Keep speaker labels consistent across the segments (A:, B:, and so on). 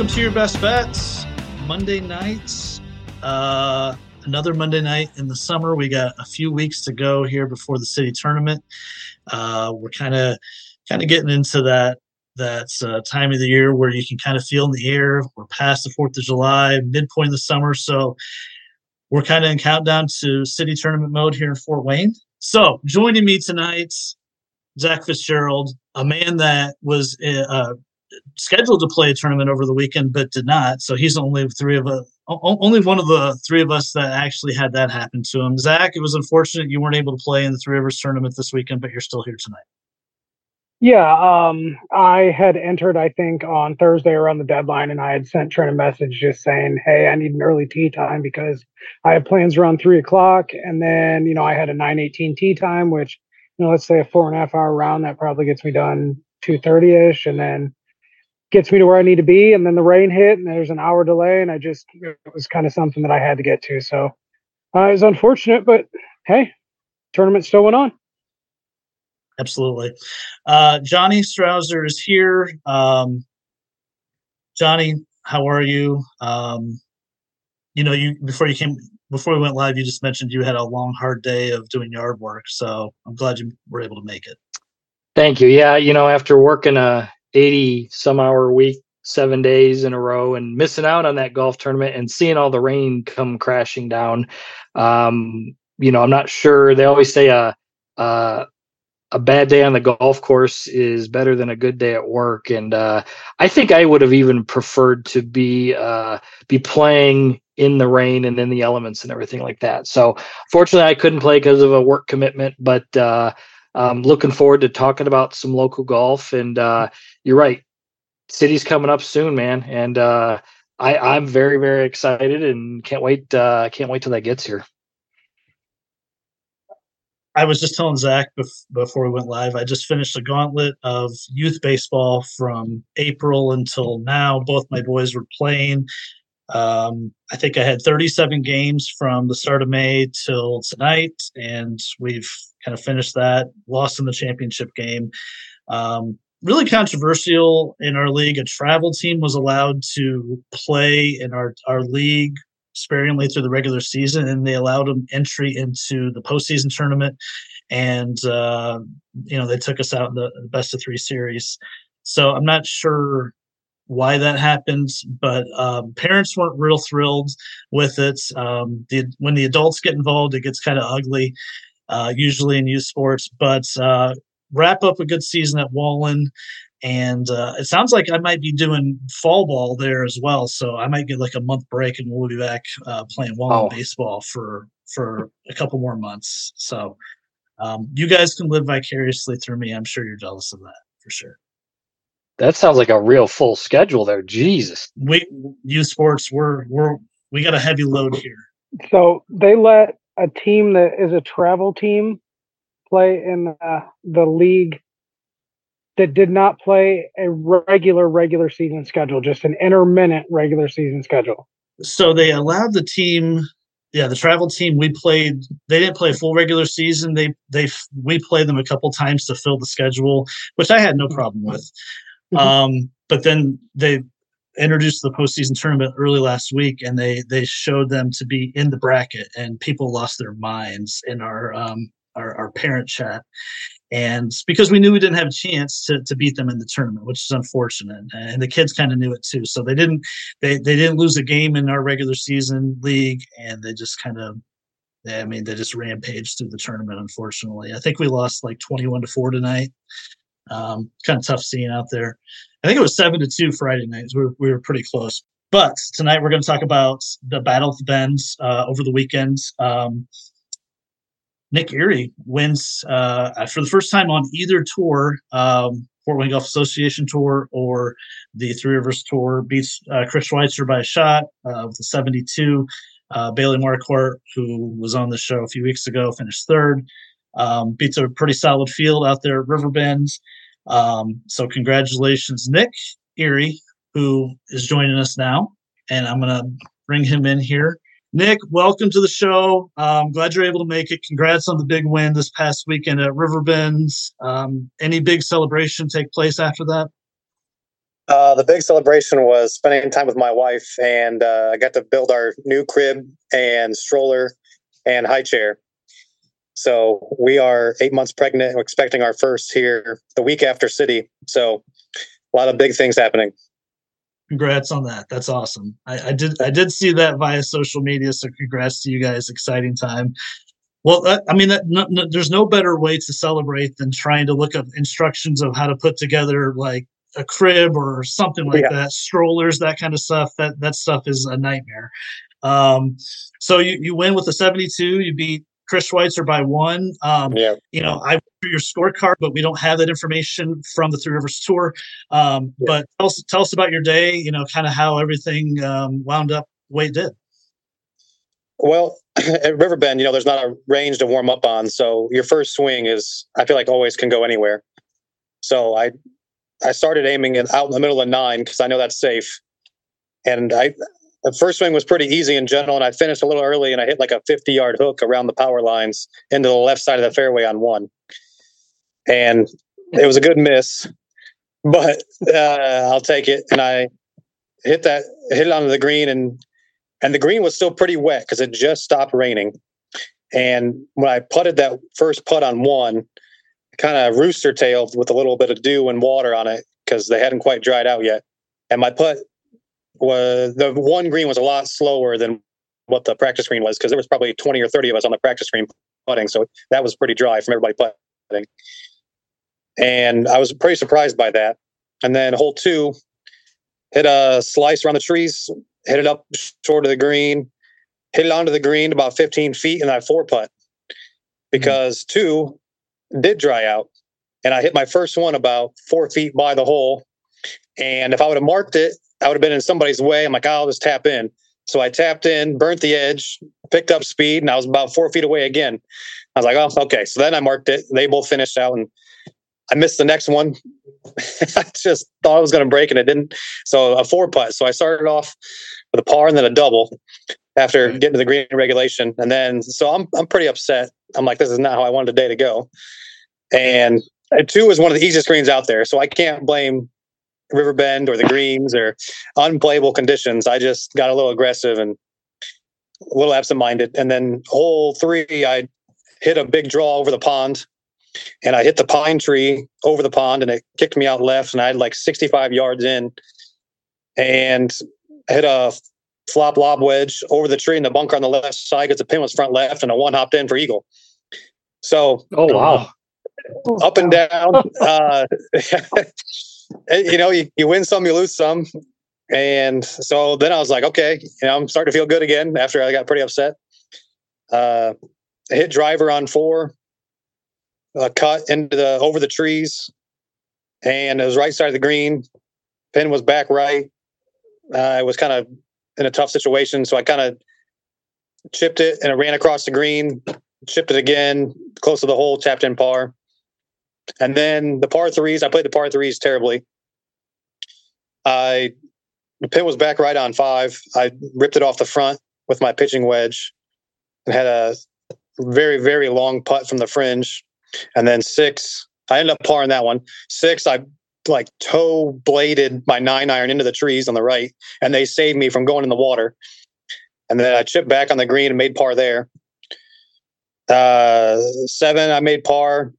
A: Welcome to your best bets. Monday nights. Uh, another Monday night in the summer. We got a few weeks to go here before the city tournament. Uh, we're kind of kind of getting into that that a time of the year where you can kind of feel in the air. We're past the Fourth of July, midpoint of the summer, so we're kind of in countdown to city tournament mode here in Fort Wayne. So joining me tonight, Zach Fitzgerald, a man that was uh, uh scheduled to play a tournament over the weekend but did not. So he's only three of uh, us, only one of the three of us that actually had that happen to him. Zach, it was unfortunate you weren't able to play in the Three Rivers tournament this weekend, but you're still here tonight.
B: Yeah, um, I had entered, I think, on Thursday around the deadline, and I had sent Trent a message just saying, "Hey, I need an early tee time because I have plans around three o'clock." And then, you know, I had a nine eighteen tee time, which, you know, let's say a four and a half hour round that probably gets me done two thirty ish, and then gets me to where I need to be. And then the rain hit, and there's an hour delay, and I just it was kind of something that I had to get to. So uh, it was unfortunate, but hey, tournament still went on.
A: Absolutely. Uh, Johnny Strouser is here. Um, Johnny, how are you? Um, you know, you before you came before we went live, you just mentioned you had a long, hard day of doing yard work. So I'm glad you were able to make it.
C: Thank you. Yeah, you know, after working a 80 some hour week, seven days in a row, and missing out on that golf tournament and seeing all the rain come crashing down, um, you know, I'm not sure. They always say a, a a bad day on the golf course is better than a good day at work. And uh, i think i would have even preferred to be uh, be playing in the rain and in the elements and everything like that. So fortunately i couldn't play because of a work commitment but uh, i'm looking forward to talking about some local golf. And uh, you're right. City's coming up soon man. And uh, I, i'm very very excited and can't wait uh, can't wait till that gets here
A: I was just telling Zach bef- before we went live. I just finished a gauntlet of youth baseball from April until now. Both my boys were playing. Um, I think I had 37 games from the start of May till tonight, and we've kind of finished that. Lost in the championship game. Um, really controversial in our league. A travel team was allowed to play in our our league sparingly through the regular season, and they allowed them entry into the postseason tournament. And uh, you know they took us out in the, best of three series. So I'm not sure why that happens, but um, parents weren't real thrilled with it. Um, the, when the adults get involved, it gets kind of ugly, uh, usually in youth sports. But uh, wrap up a good season at Wallen and uh, it sounds like I might be doing fall ball there as well. So I might get like a month break, and we'll be back uh, playing Wallen oh. baseball for for a couple more months. So um, you guys can live vicariously through me. I'm sure you're jealous of that for sure.
C: That sounds like a real full schedule there. Jesus,
A: we youth sports we're we're we got a heavy load here.
B: So they let a team that is a travel team play in uh, the league that did not play a regular regular season schedule, just an intermittent regular season schedule.
A: So they allowed the team, yeah, the travel team. We played. They didn't play a full regular season. They they we played them a couple times to fill the schedule, which I had no problem with. Mm-hmm. Um, but then they introduced the postseason tournament early last week, and they they showed them to be in the bracket, and people lost their minds in our um, our, our parent chat and because we knew we didn't have a chance to, to beat them in the tournament which is unfortunate. And the kids kind of knew it too. So they didn't they, they didn't lose a game in our regular season league and they just kind of i mean they just rampaged through the tournament unfortunately. I think we lost like 21 to 4 tonight. Um, kind of tough seeing out there. I think it was 7 to 2 friday nights we were, we were pretty close. But tonight we're going to talk about the battle of the bends uh, over the weekend. Um, Nick Ihrie wins uh, for the first time on either tour, um, Fort Wayne Golf Association Tour or the Three Rivers Tour, beats uh, Chris Schweitzer by a shot uh, with a 72. Uh, Bailey Marquardt, who was on the show a few weeks ago, finished third. Um, beats a pretty solid field out there at Riverbend. Um, so congratulations, Nick Ihrie. who is joining us now, and I'm going to bring him in here. Nick, welcome to the show. I'm um, glad you're able to make it. Congrats on the big win this past weekend at Riverbends. Um, any big celebration take place after that?
D: Uh, the big celebration was spending time with my wife, and uh, I got to build our new crib and stroller and high chair. So we are eight months pregnant, We're expecting our first here the week after City. So a lot of big things happening.
A: Congrats on that. That's awesome. I, I did I did see that via social media. So congrats to you guys. Exciting time. Well, that, I mean, that, no, no, there's no better way to celebrate than trying to look up instructions of how to put together like a crib or something like yeah. that, strollers, that kind of stuff. That that stuff is a nightmare. Um, so you you win with a 72. You beat Chris Schweitzer by one. Um, yeah. You know, I your scorecard, but we don't have that information from the Three Rivers Tour. Um, yeah. But tell us, tell us about your day. You know, kind of how everything um, wound up the way it did.
D: Well, at Riverbend, you know, there's not a range to warm up on, so your first swing is, I feel like, always can go anywhere. So I I started aiming it out in the middle of nine because I know that's safe. And I, the first swing was pretty easy and gentle, and I finished a little early, and I hit like a 50 yard hook around the power lines into the left side of the fairway on one. And it was a good miss, but uh, I'll take it. And I hit that, hit it onto the green, and and the green was still pretty wet because it just stopped raining. And when I putted that first putt on one, kind of rooster tailed with a little bit of dew and water on it because they hadn't quite dried out yet. And my putt was the one green was a lot slower than what the practice green was because there was probably 20 or 30 of us on the practice green putting. So that was pretty dry from everybody putting. And I was pretty surprised by that. And then hole two, hit a slice around the trees, hit it up short of the green, hit it onto the green about 15 feet, and I four putt because mm-hmm. two, did dry out. And I hit my first one about four feet by the hole. And if I would have marked it, I would have been in somebody's way. I'm like, I'll just tap in. So I tapped in, burnt the edge, picked up speed, and I was about four feet away again. I was like, oh, okay. So then I marked it. They both finished out, and I missed the next one. I just thought I was going to break, and it didn't. So a four putt. So I started off with a par and then a double after mm-hmm. getting to the green regulation, and then so I'm I'm pretty upset. I'm like, this is not how I wanted the day to go. And two is one of the easiest greens out there. So I can't blame Riverbend or the greens or unplayable conditions. I just got a little aggressive and a little absent minded. And then hole three, I hit a big draw over the pond and I hit the pine tree over the pond and it kicked me out left. And I had like 65 yards in and I hit a flop lob wedge over the tree in the bunker on the left side because the pin was front left and a one hopped in for eagle. So,
C: oh, wow
D: up and down. Uh, you know, you, you win some, you lose some. And so then I was like, okay, you know, I'm starting to feel good again after I got pretty upset. Uh, hit driver on four, uh, cut into the over the trees, and it was right side of the green. Pin was back right. Uh, I was kind of in a tough situation, so I kind of chipped it and it ran across the green, chipped it again, close to the hole, tapped in par. And then the par threes, I played the par threes terribly. I the pin was back right on five. I ripped it off the front with my pitching wedge and had a very, very long putt from the fringe. And then six, I ended up parring that one. Six, I like toe bladed my nine iron into the trees on the right, and they saved me from going in the water. And then I chipped back on the green and made par there. Uh, seven, I made par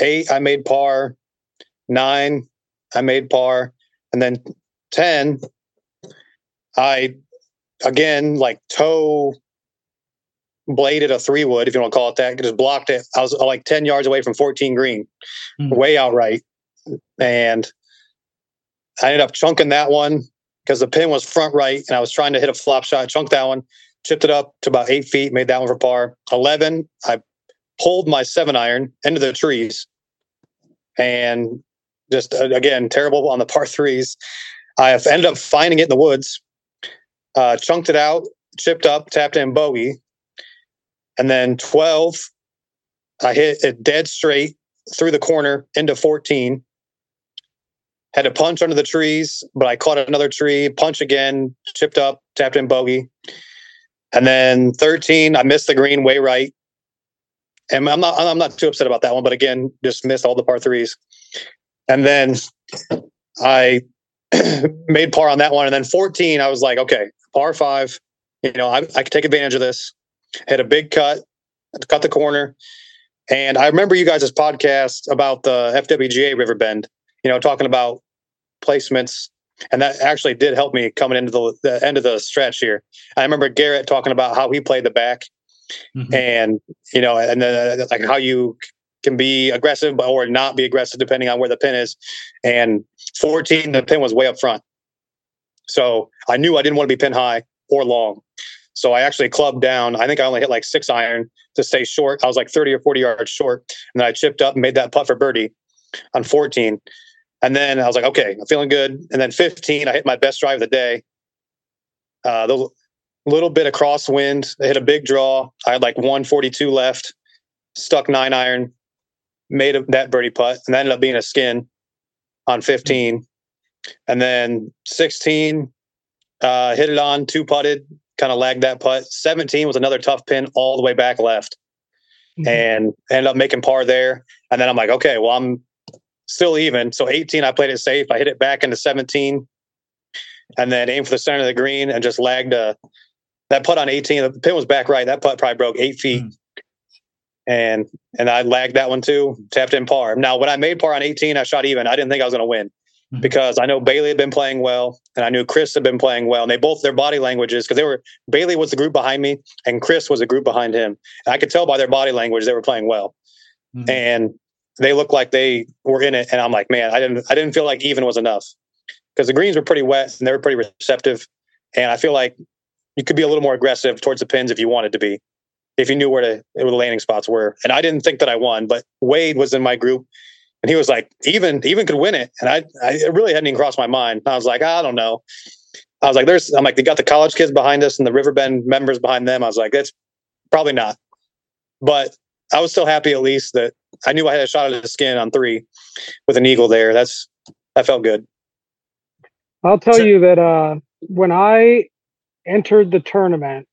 D: eight, I made par. Nine, I made par. And then 10, I again like toe bladed a three wood, if you want to call it that, just blocked it. I was like 10 yards away from 14 green, mm. way outright. And I ended up chunking that one because the pin was front right and I was trying to hit a flop shot, chunked that one, chipped it up to about eight feet, made that one for par. 11, I pulled my seven iron into the trees and just uh, again terrible on the par threes. I ended up finding it in the woods, uh, chunked it out, chipped up, tapped in bogey, and then twelve. I hit it dead straight through the corner into fourteen, had to punch under the trees, but I caught another tree, punch again, chipped up, tapped in bogey. And then 13, I missed the green way right. And I'm not I'm not too upset about that one, but again, just missed all the par threes. And then I made par on that one. And then 14, I was like, okay, par five, you know, I, I could take advantage of this. Hit a big cut, cut the corner. And I remember you guys' podcast about the FWGA Riverbend, you know, talking about placements. And that actually did help me coming into the, the end of the stretch here. I remember Garrett talking about how he played the back mm-hmm. and, you know, and then uh, like how you can be aggressive or not be aggressive depending on where the pin is. And 14, the pin was way up front. So I knew I didn't want to be pin high or long. So I actually clubbed down. I think I only hit like six iron to stay short. I was like 30 or 40 yards short. And then I chipped up and made that putt for birdie on 14. And then I was like, okay, I'm feeling good. And then 15, I hit my best drive of the day. Uh, the little bit of crosswind, I hit a big draw. I had like 142 left, stuck nine iron, made a, that birdie putt, and that ended up being a skin on 15. And then 16, uh, hit it on, two putted, kind of lagged that putt. 17 was another tough pin all the way back left mm-hmm. and ended up making par there. And then I'm like, okay, well, I'm still even. So 18, I played it safe. I hit it back into 17 and then aimed for the center of the green and just lagged a, that putt on 18. The pin was back right. That putt probably broke eight feet. Mm and and I lagged that one too. Tapped in par. Now when I made par on 18, I shot even. I didn't think I was going to win mm-hmm. because I know Bailey had been playing well, and I knew Chris had been playing well, and they both their body languages because they were Bailey was the group behind me, and Chris was a group behind him. And I could tell by their body language they were playing well, mm-hmm. and they looked like they were in it. And I'm like, man, I didn't I didn't feel like even was enough because the greens were pretty wet and they were pretty receptive, and I feel like you could be a little more aggressive towards the pins if you wanted to be if you knew where to where the landing spots were. And I didn't think that I won, but Wade was in my group and he was like, even even could win it. And I I it really hadn't even crossed my mind. I was like, I don't know. I was like, there's I'm like, they got the college kids behind us and the Riverbend members behind them. I was like, that's probably not. But I was still happy at least that I knew I had a shot at the skin on three with an eagle there. That's that felt good.
B: I'll tell so, you that uh, when I entered the tournament,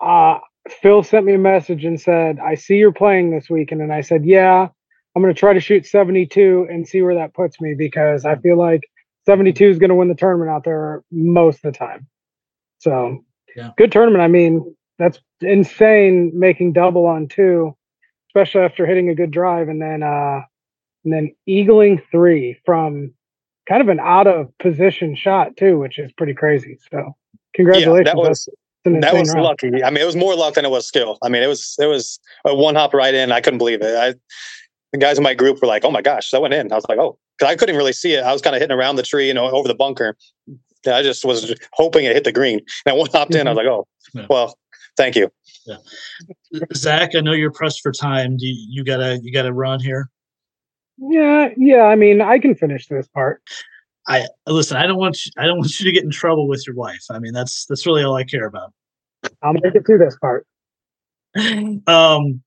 B: uh, Phil sent me a message and said, I see you're playing this weekend. And I said, Yeah, I'm going to try to shoot 72 and see where that puts me because I feel like 72 is going to win the tournament out there most of the time. So, yeah. good tournament. I mean, that's insane making double on two, especially after hitting a good drive and then, uh, and then eagling three from kind of an out of position shot too, which is pretty crazy. So, congratulations.
D: Yeah, that was that was round. lucky. I mean, it was more luck than it was skill. I mean, it was it was a one hop right in. I couldn't believe it. I, the guys in my group were like, "Oh my gosh, that went in!" I was like, "Oh," because I couldn't really see it. I was kind of hitting around the tree, you know, over the bunker. I just was hoping it hit the green. And I one hopped in. I was mm-hmm. like, "Oh, yeah. well, thank you."
A: Yeah. Zach, I know you're pressed for time. Do you, you gotta you gotta run here?
B: Yeah, yeah. I mean, I can finish this part.
A: I listen. I don't want you. I don't want you to get in trouble with your wife. I mean, that's that's really all I care about.
B: I'll make it through this part.
A: um,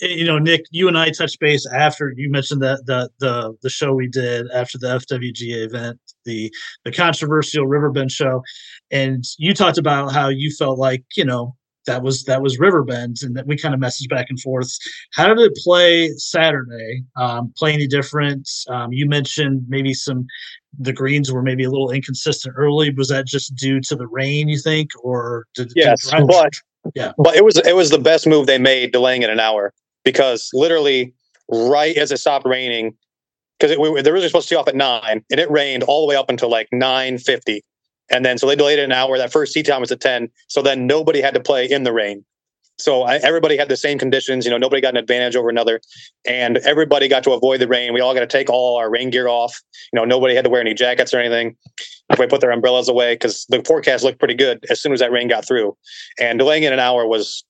A: you know, Nick, you and I touched base after you mentioned that the the the show we did after the FWGA event, the the controversial Riverbend show, and you talked about how you felt like you know that was that was Riverbend, and that we kind of messaged back and forth. How did it play Saturday? Um, play any different? Um, you mentioned maybe some the greens were maybe a little inconsistent early. Was that just due to the rain? You think, or did
D: yes, did but yeah, but it was it was the best move they made, delaying it an hour because literally right as it stopped raining, because we, they were really supposed to tee off at nine, and it rained all the way up until like nine fifty. And then so they delayed it an hour. That first tee time was at 10. So then nobody had to play in the rain. So I, everybody had the same conditions. You know, nobody got an advantage over another, and everybody got to avoid the rain. We all got to take all our rain gear off. You know, nobody had to wear any jackets or anything. We put their umbrellas away because the forecast looked pretty good as soon as that rain got through. And delaying it an hour was,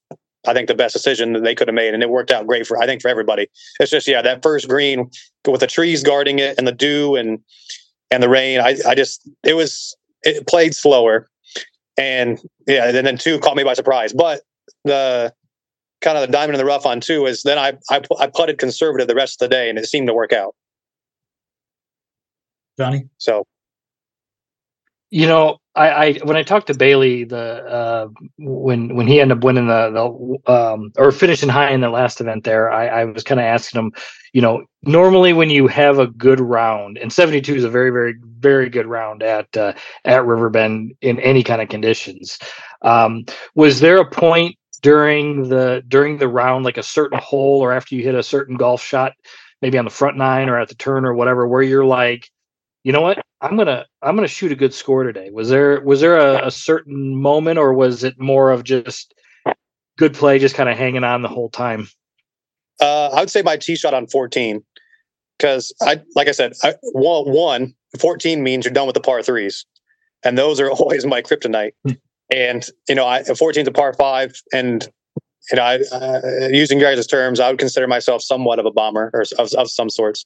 D: I think, the best decision that they could have made, and it worked out great for I think for everybody. It's just yeah, that first green with the trees guarding it and the dew and and the rain. I I just it was it played slower, and yeah, and then two caught me by surprise. But the kind of the diamond in the rough on two is then I I, I putted conservative the rest of the day, and it seemed to work out.
A: Johnny.
D: So
C: you know, I, I when I talked to Bailey the uh, when when he ended up winning the the um, or finishing high in the last event there, I, I was kind of asking him, you know, normally when you have a good round, and seventy two is a very very very good round at uh, at Riverbend in any kind of conditions. Um, was there a point during the during the round, like a certain hole, or after you hit a certain golf shot, maybe on the front nine or at the turn or whatever, where you're like, you know what i'm gonna i'm gonna shoot a good score today was there was there a, a certain moment or was it more of just good play just kind of hanging on the whole time
D: uh, i would say my tee shot on 14 because i like i said I, one, one 14 means you're done with the par threes and those are always my kryptonite hmm. and you know I, 14 is a par five and you know, I, uh, using your guys' terms, I would consider myself somewhat of a bomber or of, of some sorts.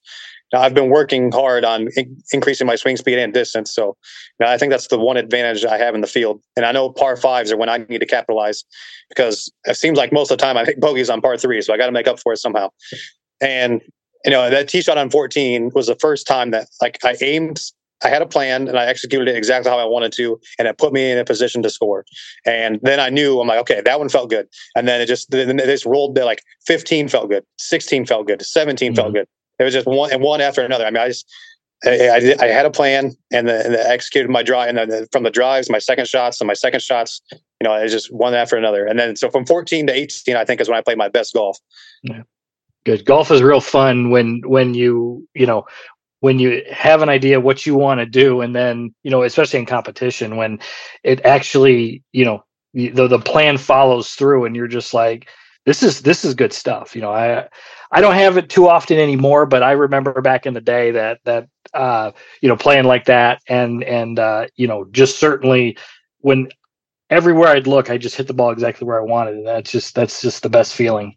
D: Now, I've been working hard on in- increasing my swing speed and distance. So I think that's the one advantage I have in the field. And I know par fives are when I need to capitalize because it seems like most of the time I make bogeys on par three. So I got to make up for it somehow. And, you know, that tee shot on 14 was the first time that like I aimed I had a plan and I executed it exactly how I wanted to, and it put me in a position to score. And then I knew I'm like, okay, that one felt good. And then it just then it just rolled. Like 15 felt good, 16 felt good, 17 mm-hmm. felt good. It was just one and one after another. I mean, I just I, I, I had a plan and, then, executed my drive and the, from the drives, my second shots and my second shots, you know, it's just one after another. And then so from 14 to 18, I think is when I played my best golf.
C: Yeah. Good. Golf is real fun when when you you know when you have an idea what you want to do and then you know especially in competition when it actually you know the the plan follows through and you're just like this is this is good stuff you know i I don't have it too often anymore, but I remember back in the day that that uh, you know playing like that, and and uh, you know just certainly when everywhere I'd look, I just hit the ball exactly where I wanted, and that's just that's just the best feeling.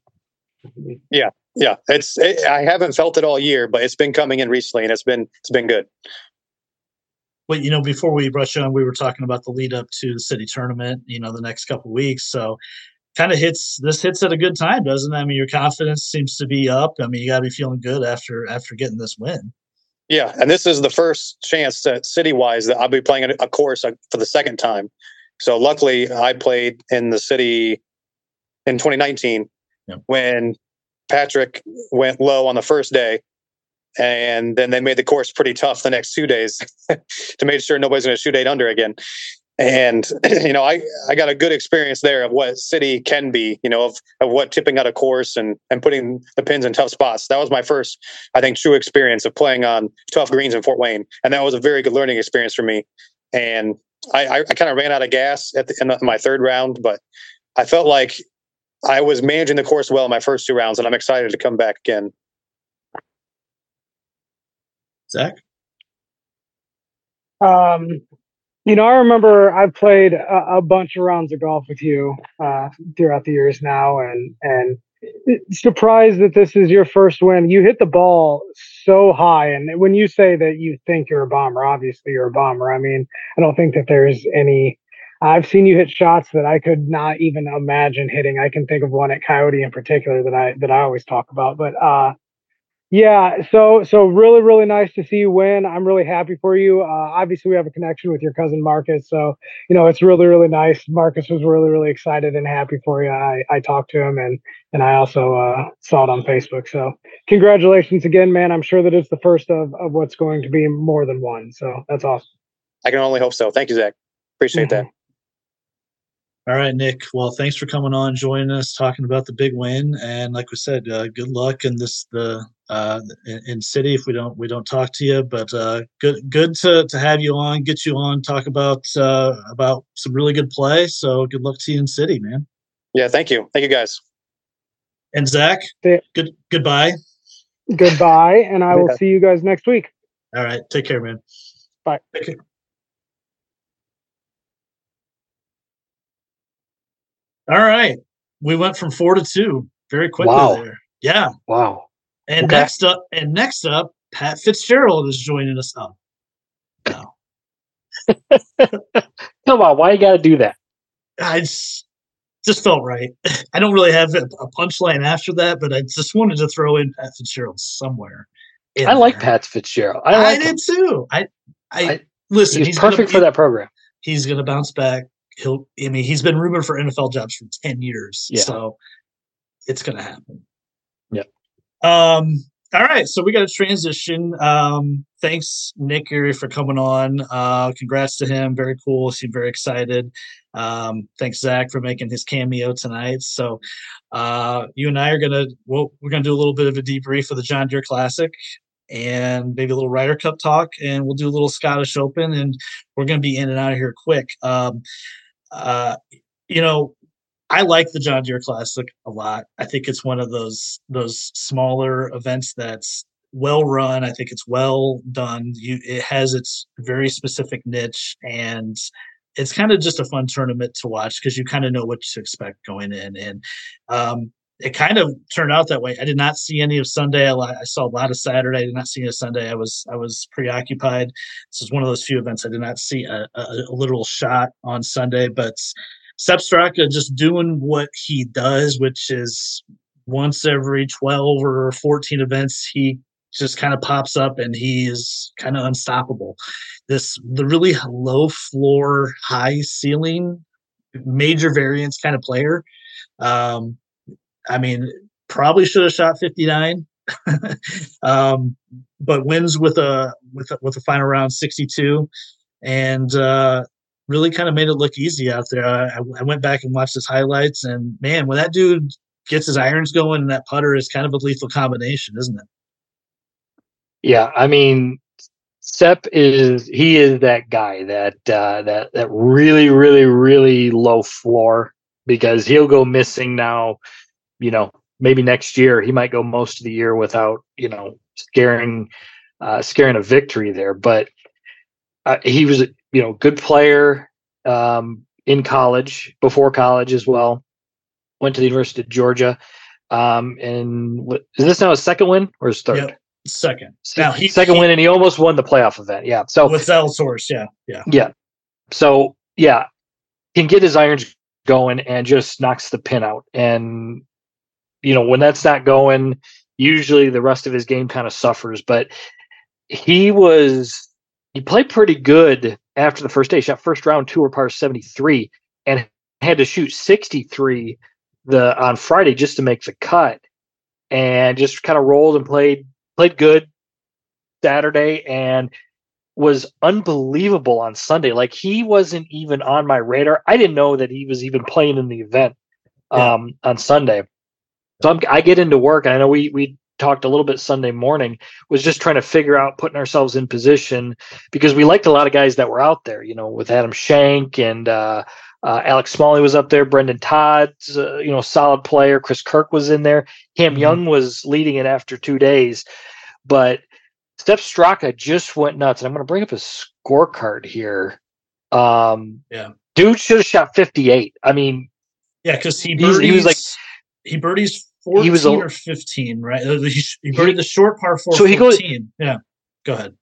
D: Yeah, yeah, it's it, I haven't felt it all year, but it's been coming in recently, and it's been it's been good.
A: Well, you know, before we rush on, we were talking about the lead up to the city tournament. You know, the next couple weeks. So kind of hits this hits at a good time, doesn't it? I mean, your confidence seems to be up. I mean, you got to be feeling good after after getting this win.
D: Yeah, and this is the first chance that city wise that I'll be playing a course uh, for the second time. So luckily, I played in the city in 2019 yeah. when Patrick went low on the first day, and then they made the course pretty tough the next two days to make sure nobody's going to shoot eight under again and you know i i got a good experience there of what city can be you know of, of what tipping out a course and and putting the pins in tough spots. That was my first i think true experience of playing on tough greens in fort wayne. And that was a very good learning experience for me. And i i, I kind of ran out of gas at the end of my third round but i felt like i was managing the course well in my first two rounds and i'm excited to come back again.
A: Zach?
B: Um you know, I remember I've played a, a bunch of rounds of golf with you uh, throughout the years now, and and surprised that this is your first win. You hit the ball so high, and when you say that you think you're a bomber, obviously you're a bomber. I mean, I don't think that there's any. I've seen you hit shots that I could not even imagine hitting. I can think of one at Coyote in particular that I that I always talk about, but uh, yeah, so so really really nice to see you win. I'm really happy for you. Uh, obviously, we have a connection with your cousin Marcus, so you know it's really really nice. Marcus was really really excited and happy for you. I I talked to him and and I also uh, saw it on Facebook. So congratulations again, man. I'm sure that it's the first of of what's going to be more than one. So that's awesome.
D: I can only hope so. Thank you, Zach. Appreciate mm-hmm. that.
A: All right, Nick. Well, thanks for coming on, joining us, talking about the big win, and like we said, uh, good luck in this the uh, in, in, city. If we don't we don't talk to you, but uh, good good to, to have you on, get you on, talk about uh, about some really good play. So good luck to you in city, man.
D: Yeah, thank you, thank you guys.
A: And Zach, good goodbye.
B: Goodbye, and I will see you guys next week.
A: All right, take care, man.
B: Bye.
A: All right. We went from four to two very quickly wow. there. Yeah.
C: Wow.
A: And okay. next up, and next up, Pat Fitzgerald is joining us up.
C: No. Come on, why you got to do that?
A: I just, just felt right. I don't really have a punchline after that, but I just wanted to throw in Pat Fitzgerald somewhere.
C: I like Pat Fitzgerald. I, like
A: I did too. I, I,
C: I-
A: listen.
C: He's,
A: He's,
C: perfect
A: gonna,
C: for that program.
A: He's going to bounce back. He'll. I mean, he's been rumored for NFL jobs for ten years,
C: Yeah.
A: so it's going to happen. Um. All right, so we got a transition. Um, thanks, Nick Ihrie, for coming on. Uh, congrats to him. Very cool. Seemed very excited. Um, thanks, Zach, for making his cameo tonight. So, uh, you and I are gonna well, we're gonna do a little bit of a debrief of the John Deere Classic and maybe a little Ryder Cup talk, and we'll do a little Scottish Open, and we're gonna be in and out of here quick. Um, uh, you know, I like the John Deere Classic a lot. I think it's one of those those smaller events that's well run. I think it's well done. You it has its very specific niche and it's kind of just a fun tournament to watch because you kind of know what to expect going in. And um, it kind of turned out that way. I did not see any of Sunday. I, saw a lot of Saturday. I did not see a Sunday. I was I was preoccupied. This is one of those few events I did not see a, a, a literal shot on Sunday, but Sepp Straka just doing what he does, which is once every 12 or 14 events, he just kind of pops up and he is kind of unstoppable. This the really low floor, high ceiling, major variance kind of player. Um, I mean, probably should have shot 59. um, but wins with a with a, with a final round 62 and uh really kind of made it look easy out there. I, I went back and watched his highlights, and man, when that dude gets his irons going, and that putter is kind of a lethal combination, isn't it?
C: Yeah, I mean, Sepp is he is that guy that uh, that that really, really, really low floor because he'll go missing now. You know, maybe next year he might go most of the year without you know scaring uh, scaring a victory there. But uh, he was you know good player um, in college before college as well. Went to the University of Georgia, um, and what, is this now his second win or his third?
A: Yep. Second.
C: Now
A: he-
C: second
A: he-
C: win, and he almost won the playoff event. Yeah. So
A: with Zalatoris, yeah, yeah,
C: yeah. So yeah, can get his irons going and just knocks the pin out. And you know when that's not going, usually the rest of his game kind of suffers. But he was he played pretty good after the first day. Shot first round two or par seventy three, and had to shoot sixty three the on Friday just to make the cut, and just kind of rolled and played played good Saturday and was unbelievable on Sunday. Like he wasn't even on my radar. I didn't know that he was even playing in the event
A: Yeah.
C: um, on Sunday. So I'm, I get into work, and I know we we talked a little bit Sunday morning. Was just trying to figure out putting ourselves in position because we liked a lot of guys that were out there. You know, with Adam Schenk and uh, uh, Alex Smalley was up there. Brendon Todd's uh, you know solid player. Chris Kirk was in there. Cam
A: Mhm.
C: Young was leading it after two days, but Sepp Straka just went nuts. And I'm going to bring up his scorecard here. Um,
A: Yeah.
C: dude should have shot 58. I mean,
A: yeah, because he birdies,
C: he was like-
A: he birdies fourteen
C: He was a-
A: or fifteen, right? He, he birdied the short par four.
C: So he goes-
A: Yeah, go ahead.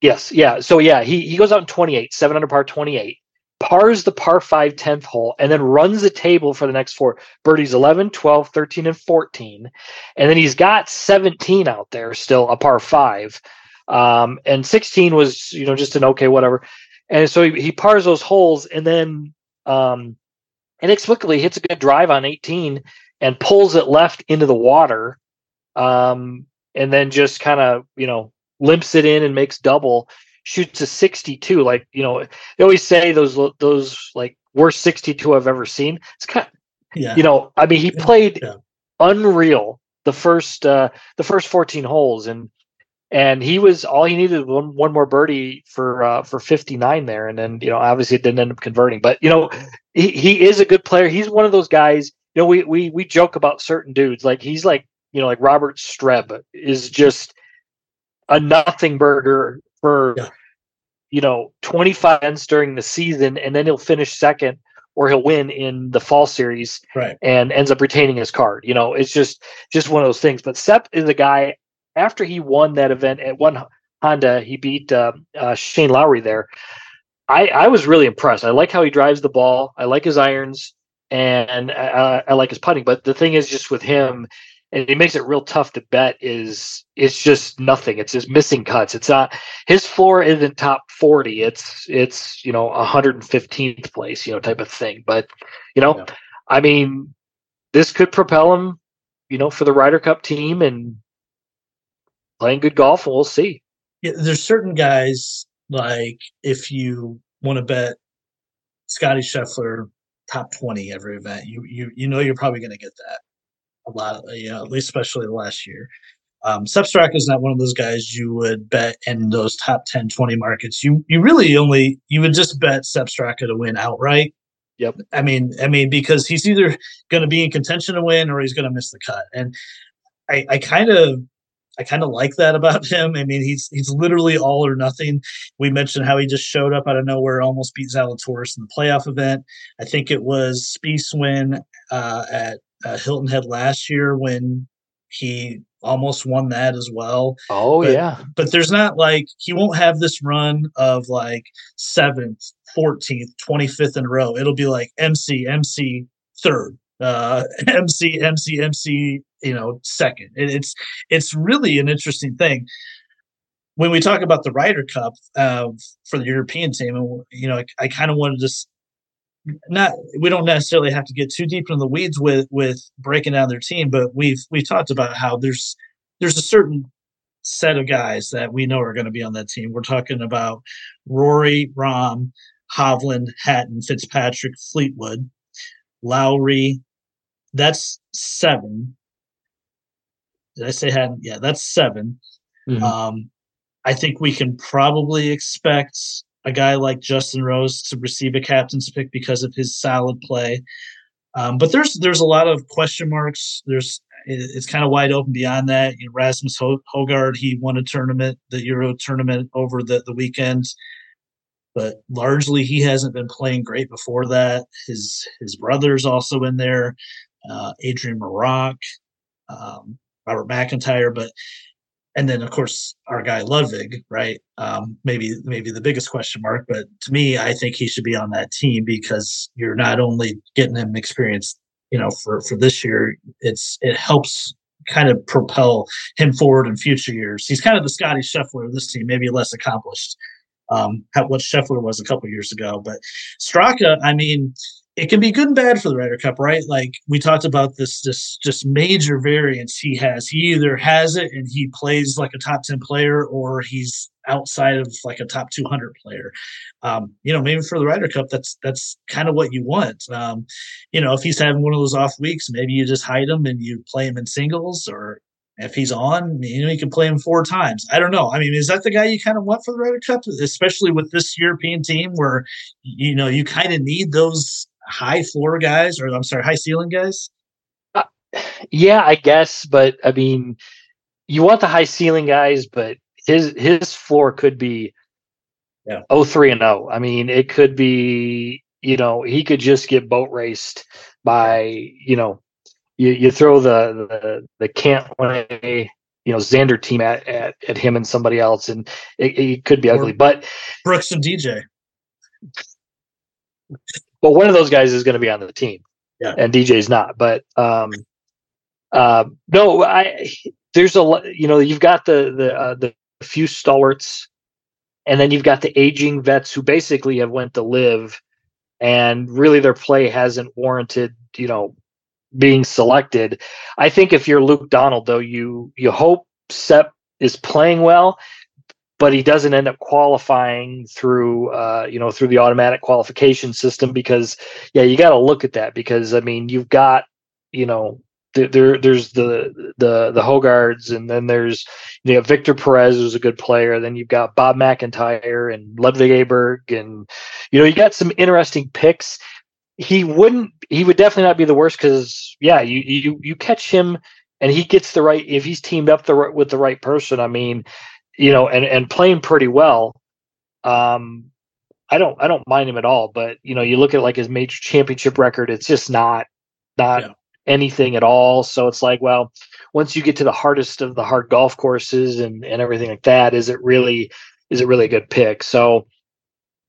C: Yes, yeah. So yeah, he he goes out in 28, seven under par 28, pars the par 5 10th hole, and then runs the table for the next four. Birdies 11, 12, 13, and 14. And then he's got 17 out there still, a par five. Um, and 16 was, you know, just an okay, whatever. And so he, he pars those holes and then um inexplicably hits a good drive on 18 and pulls it left into the water. Um, and then just kind of, you know, limps it in and makes double, shoots a 62. Like, you know, they always say those those like worst 62 I've ever seen. It's kind of,
A: Yeah,
C: you know, I mean, he played
A: Yeah.
C: unreal the first uh the first 14 holes and and he was all he needed one, one more birdie for uh for 59 there and then you know obviously it didn't end up converting but you know he, he is a good player he's one of those guys know we we we joke about certain dudes like he's like you know like Robert Streb is just a nothing burger for
A: Yeah.
C: you know 25 ends during the season and then he'll finish second or he'll win in the fall series
A: right.
C: and ends up retaining his card. You know, it's just just one of those things. But Sepp is a guy. After he won that event at one Honda, he beat uh, uh, Shane Lowry there. I I was really impressed. I like how he drives the ball. I like his irons, and I, I like his putting. But the thing is, just with him, and he makes it real tough to bet is it's just nothing. It's just missing cuts. It's not his floor isn't top 40. It's it's you know 115th place, you know, type of thing. But you know, yeah. I mean, this could propel him, you know, for the Ryder Cup team and playing good golf. And we'll see.
A: Yeah, there's certain guys like if you want to bet Scotty Scheffler top 20 every event, you you you know you're probably going to get that a lot, you know, at least especially the last year. Um, is not one of those guys you would bet in those top 10, 20 markets. You you really only you would just bet Sepp Straka to win outright.
C: Yep.
A: I mean, I mean, because he's either going to be in contention to win or he's going to miss the cut. And I, I kind of I kind of like that about him. I mean, he's he's literally all or nothing. We mentioned how he just showed up out of nowhere, almost beat Zalatoris in the playoff event. I think it was Spieth's win uh, at uh, Hilton Head last year when he almost won that as well.
C: Oh
A: but,
C: yeah.
A: But there's not like he won't have this run of like seventh, 14th, 25th in a row. It'll be like MC, MC third, uh, MC, MC, MC, you know, second. It, it's it's really an interesting thing. When we talk about the Ryder Cup uh, for the European team, and you know, I, I kind of wanted to not we don't necessarily have to get too deep into the weeds with with breaking down their team, but we've we've talked about how there's there's a certain set of guys that we know are going to be on that team. We're talking about Rory, Rahm, Hovland, Hatton, Fitzpatrick, Fleetwood, Lowry. That's seven. Did I say Hatton? Yeah, that's 7 mm-hmm. Um, I think we can probably expect a guy like Justin Rose to receive a captain's pick because of his solid play. Um, but there's there's a lot of question marks. There's it's kind of wide open beyond that. You know, Rasmus Højgaard he won a tournament, the Euro tournament over the the weekend, but largely he hasn't been playing great before that. His his brother's also in there, uh, Adrian Meronk, um, Robert McIntyre, but and then of course our guy Ludvig, right? Um, maybe maybe the biggest question mark, but to me, I think he should be on that team because you're not only getting him experience, you know, for for this year, it's it helps kind of propel him forward in future years. He's kind of the Scotty Scheffler of this team, maybe less accomplished. Um, what Scheffler was a couple years ago, but Straka, I mean, it can be good and bad for the Ryder Cup, right? Like we talked about this, this just major variance he has. He either has it and he plays like a top ten player, or he's outside of like a top two hundred player. Um, you know, maybe for the Ryder Cup, that's that's kind of what you want. Um, you know, if he's having one of those off weeks, maybe you just hide him and you play him in singles, or if he's on, you know, you can play him four times. I don't know. I mean, is that the guy you kind of want for the Ryder Cup, especially with this European team where you know you kind of need those high floor guys, or I'm sorry, high ceiling guys?
C: Uh, yeah, I guess, but I mean, you want the high ceiling guys, but his his floor could be yeah. 03 and 0. I mean, it could be, you know, he could just get boat raced by, you know, you, you throw the the the Cantlay, you know, Xander team at, at, at him and somebody else, and it, it could be ugly. But
A: Brooks and DJ.
C: Well, one of those guys is going to be on the team,
A: yeah.
C: and DJ's not. But um, uh, no, I there's a you know you've got the the uh, the few stalwarts, and then you've got the aging vets who basically have went to LIV, and really their play hasn't warranted you know being selected. I think if you're Luke Donald, though, you you hope Sepp is playing well but he doesn't end up qualifying through uh, you know through the automatic qualification system because yeah you got to look at that because I mean you've got you know there there's the the the Højgaards and then there's you know Victor Perez who's a good player then you've got Bob McIntyre and Ludvig Aberg and you know you got some interesting picks. He wouldn't he would definitely not be the worst because yeah you you you catch him and he gets the right if he's teamed up the with the right person I mean you know, and and playing pretty well. Um, I don't I don't mind him at all, but you know, you look at like his major championship record, it's just not not yeah. anything at all. So it's like, well, once you get to the hardest of the hard golf courses and and everything like that, is it really is it really a good pick? So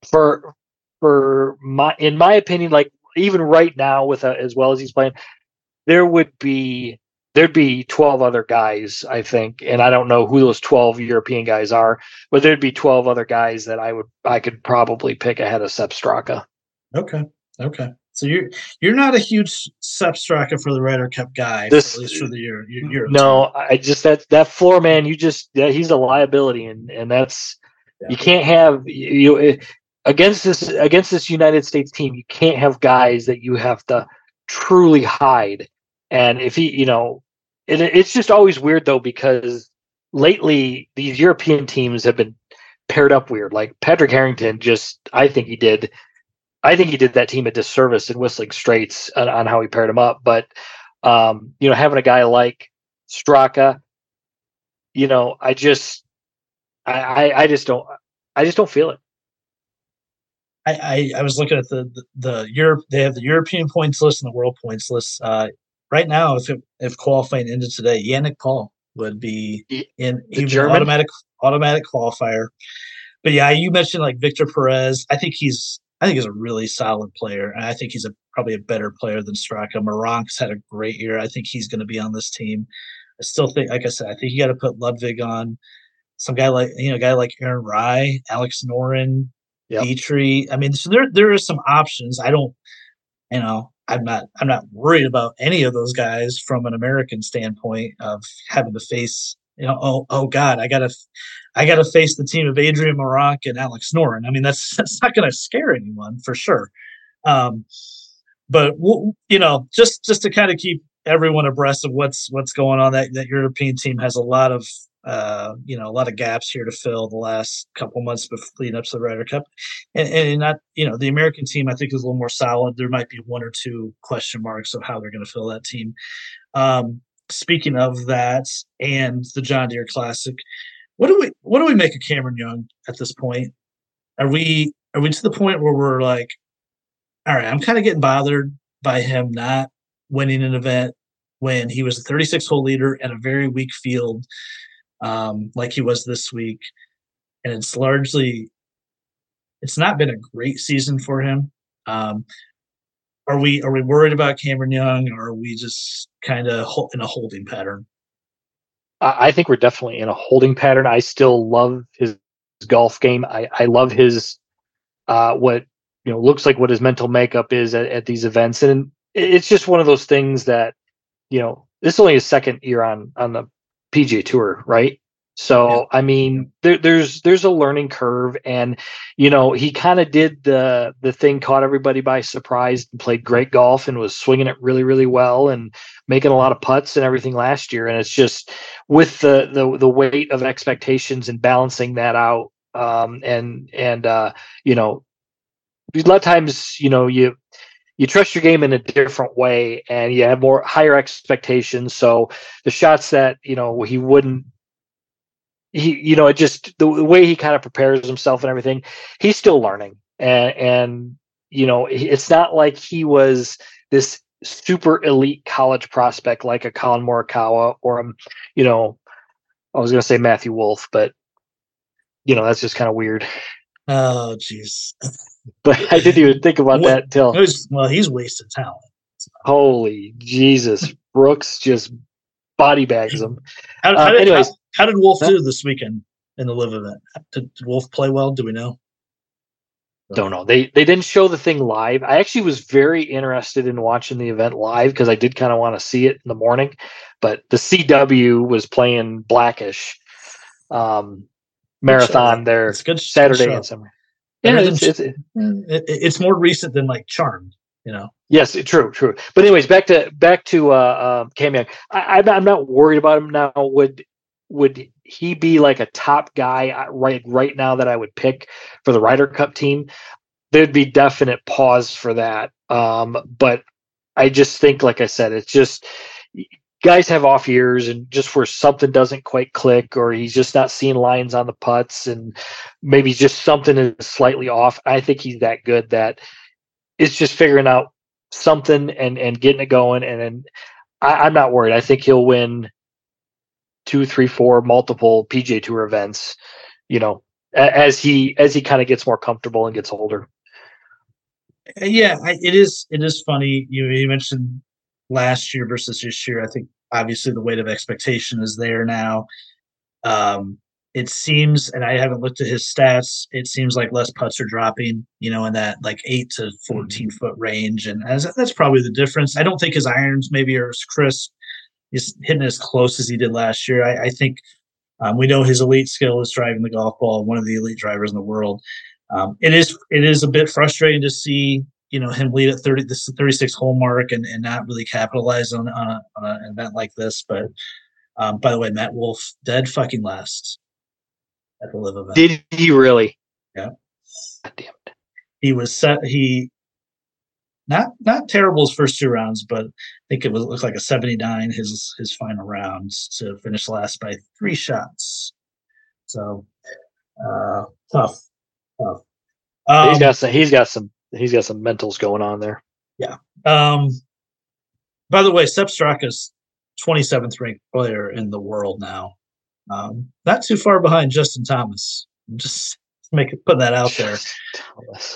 C: for for my in my opinion, like even right now with a, as well as he's playing, there would be there'd be 12 other guys, I think, and I don't know who those 12 European guys are, but there'd be 12 other guys that I would I could probably pick ahead of Sepp Straka.
A: Okay. Okay. So you're you're not a huge Sepp Straka for the Ryder Cup guy,
C: This-
A: at least for the year.
C: No, I just that that floor man, you just yeah, he's a liability, and and that's you can't have you, you against this against this United States team. You can't have guys that you have to truly hide. And if he, you know, it, it's just always weird though because lately these European teams have been paired up weird. Like Padraig Harrington, just I think he did. I think he did that team a disservice in Whistling Straits on, on how he paired him up. But um, you know, having a guy like Straka, you know, I just, I, I, I just don't, I just don't feel it.
A: I, I, I was looking at the, the the Europe. They have the European points list and the world points list. Uh, right now, if it, if qualifying ended today, Yannik Paul would be in
C: the
A: he would be an automatic automatic qualifier. But yeah, you mentioned like Victor Perez. I think he's I think he's a really solid player, and I think he's a probably a better player than Straka. Meronk's had a great year. I think he's going to be on this team. I still think, like I said, I think you got to put Ludvig on. Some guy like you know, guy like Aaron Rai, Alex Noren,
C: Yep.
A: Petrie. I mean, so there there are some options. I don't, you know, I'm not I'm not worried about any of those guys from an American standpoint of having to face, you know, oh oh God, I gotta I gotta face the team of Adrian Meronk and Alex Noren. I mean, that's that's not gonna scare anyone for sure. Um, but we'll, you know, just just to kind of keep everyone abreast of what's what's going on, that that European team has a lot of uh, you know, a lot of gaps here to fill the last couple months before leading up to the Ryder Cup. And, and not, you know, the American team I think is a little more solid. There might be one or two question marks of how they're going to fill that team. Um, speaking of that and the John Deere Classic, what do we what do we make of Cameron Young at this point? Are we are we to the point where we're like, all right, I'm kind of getting bothered by him not winning an event when he was a 36 hole leader and a very weak field um, like he was this week. And it's largely, it's not been a great season for him. Um, are we are we worried about Cameron Young, or are we just kind of in a holding pattern?
C: I, think we're definitely in a holding pattern. I still love his golf game. I, I love his, uh, what, you know, looks like what his mental makeup is at, at these events. And it's just one of those things that, you know, this is only his second year on, on the PGA tour, right? So. I mean, there, there's there's a learning curve, and you know he kind of did the the thing, caught everybody by surprise, and played great golf, and was swinging it really really well, and making a lot of putts and everything last year. And it's just with the the the weight of expectations and balancing that out, um, and and uh, you know, a lot of times you know you you trust your game in a different way and you have more higher expectations. So the shots that you know he wouldn't he you know it just the, the way he kind of prepares himself and everything he's still learning. And and you know it's not like he was this super elite college prospect like a Collin Morikawa or um you know I was going to say Matthew Wolff but you know that's just kind of weird.
A: Oh, jeez.
C: but I didn't even think about
A: What-
C: that
A: till. Was- Well, he's wasted talent.
C: Holy Jesus! Brooks just body bags him.
A: How,
C: Uh,
A: did,
C: anyways.
A: how, how did Wolff
C: Huh?
A: do this weekend in the LIV event? Did Wolff play well? Do we know?
C: Don't know. They they didn't show the thing live. I actually was very interested in watching the event live because I did kind of want to see it in the morning. But the CW was playing Blackish um, marathon there
A: It's good.
C: Saturday and summer. Yeah, it's, it's,
A: It, it- it's more recent than like Charmed. You know.
C: Yes, true, true. But anyways, back to back to uh, uh Cam Young. I, I'm I'm not worried about him now. Would would he be like a top guy uh, right right now that I would pick for the Ryder Cup team? There'd be definite pause for that. Um, but I just think, like I said, it's just guys have off years, and just where something doesn't quite click, or he's just not seeing lines on the putts, and maybe just something is slightly off. I think he's that good that it's just figuring out something and and getting it going and then I, i'm not worried i think he'll win two three four multiple pga tour events you know as he as he kind of gets more comfortable and gets older
A: Yeah, it is. It is funny. You, you mentioned last year versus this year. I think obviously the weight of expectation is there now. Um, it seems, and I haven't looked at his stats. It seems like less putts are dropping, you know, in that like eight to 14 foot range, and as, that's probably the difference. I don't think his irons maybe are as crisp. He's hitting as close as he did last year. I, I think um, we know his elite skill is driving the golf ball, one of the elite drivers in the world. Um, it is it is a bit frustrating to see you know him lead at 30 this 36 hole mark and, and not really capitalize on, on, a, on an event like this but um, by the way matt wolff dead fucking last at the LIV event
C: Did he really?
A: Yeah.
C: God damn it.
A: he was set he not not terrible his first two rounds but i think it was looked like a 79 his his final rounds to finish last by three shots so uh tough tough um,
C: he's got some. He's got some. He's got some mentals going on there. Yeah.
A: Um, by the way, Sepp Straka's 27th ranked player in the world now. Um, not too far behind Justin Thomas. Just make it put that out there.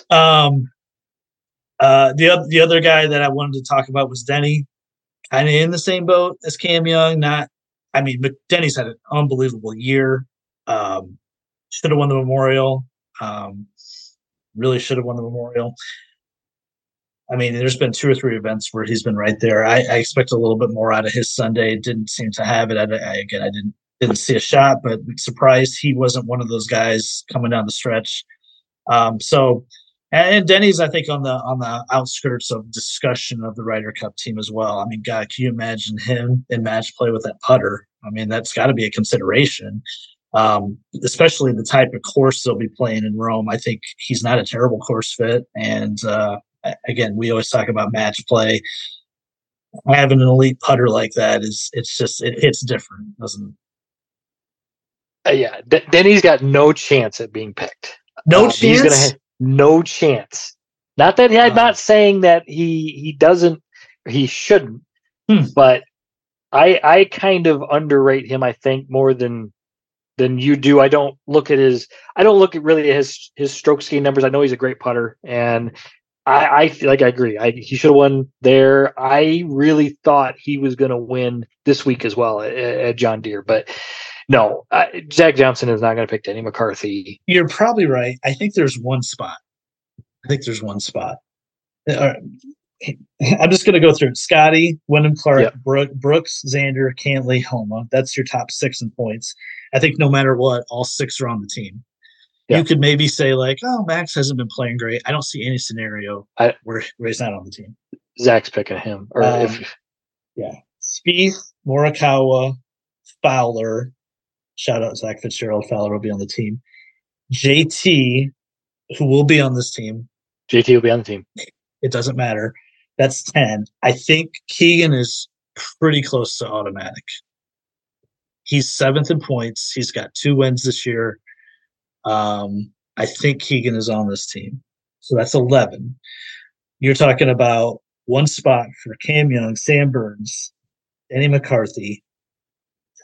A: Um, uh, the the other guy that I wanted to talk about was Denny, kind of in the same boat as Cam Young. Not, I mean, but Denny's had an unbelievable year. Um, should have won the Memorial. Um, really should have won the Memorial. I mean, there's been two or three events where he's been right there. I, I expect a little bit more out of his Sunday. Didn't seem to have it. I, I, again, I didn't didn't see a shot, but surprised he wasn't one of those guys coming down the stretch. Um, so, and, and Denny's, I think, on the on the outskirts of discussion of the Ryder Cup team as well. I mean, God, can you imagine him in match play with that putter? I mean, that's got to be a consideration um, especially the type of course they'll be playing in Rome. I think he's not a terrible course fit. And uh, again, we always talk about match play. Having an elite putter like that is it's just it hits different, doesn't it?
C: Uh, yeah, D- Denny's got no chance at being picked.
A: No
C: Um, He's
A: chance.
C: gonna have no chance. Not that I'm
A: Wow.
C: not saying that he he doesn't he shouldn't,
A: Hmm.
C: but I I kind of underrate him. I think more than than you do. I don't look at his I don't look at really his his stroke gain numbers. I know he's a great putter, and I I feel like I agree. I he should have won there. I really thought he was going to win this week as well at, at John Deere, but. No, uh, Zach Johnson is not going to pick Denny McCarthy.
A: You're probably right. I think there's one spot. I think there's one spot. Uh, I'm just going to go through. Scotty, Wyndham Clark,
C: Yep.
A: Brook, Brooks, Xander, Cantlay, Homa. That's your top six in points. I think no matter what, all six are on the team.
C: Yeah.
A: You could maybe say like, "Oh, Max hasn't been playing great." I don't see any scenario
C: I-
A: where, where he's not on the team.
C: Zach's picking him, or
A: Um,
C: if
A: Spieth, Morikawa, Fowler. Shout out Zach Fitzgerald. Fowler will be on the team. JT, who will be on this team,
C: JT will be on the team.
A: it doesn't matter. That's 10. I think Keegan is pretty close to automatic. He's seventh in points. He's got two wins this year. Um, I think Keegan is on this team. So that's 11. You're talking about one spot for Cam Young, Sam Burns, Denny McCarthy,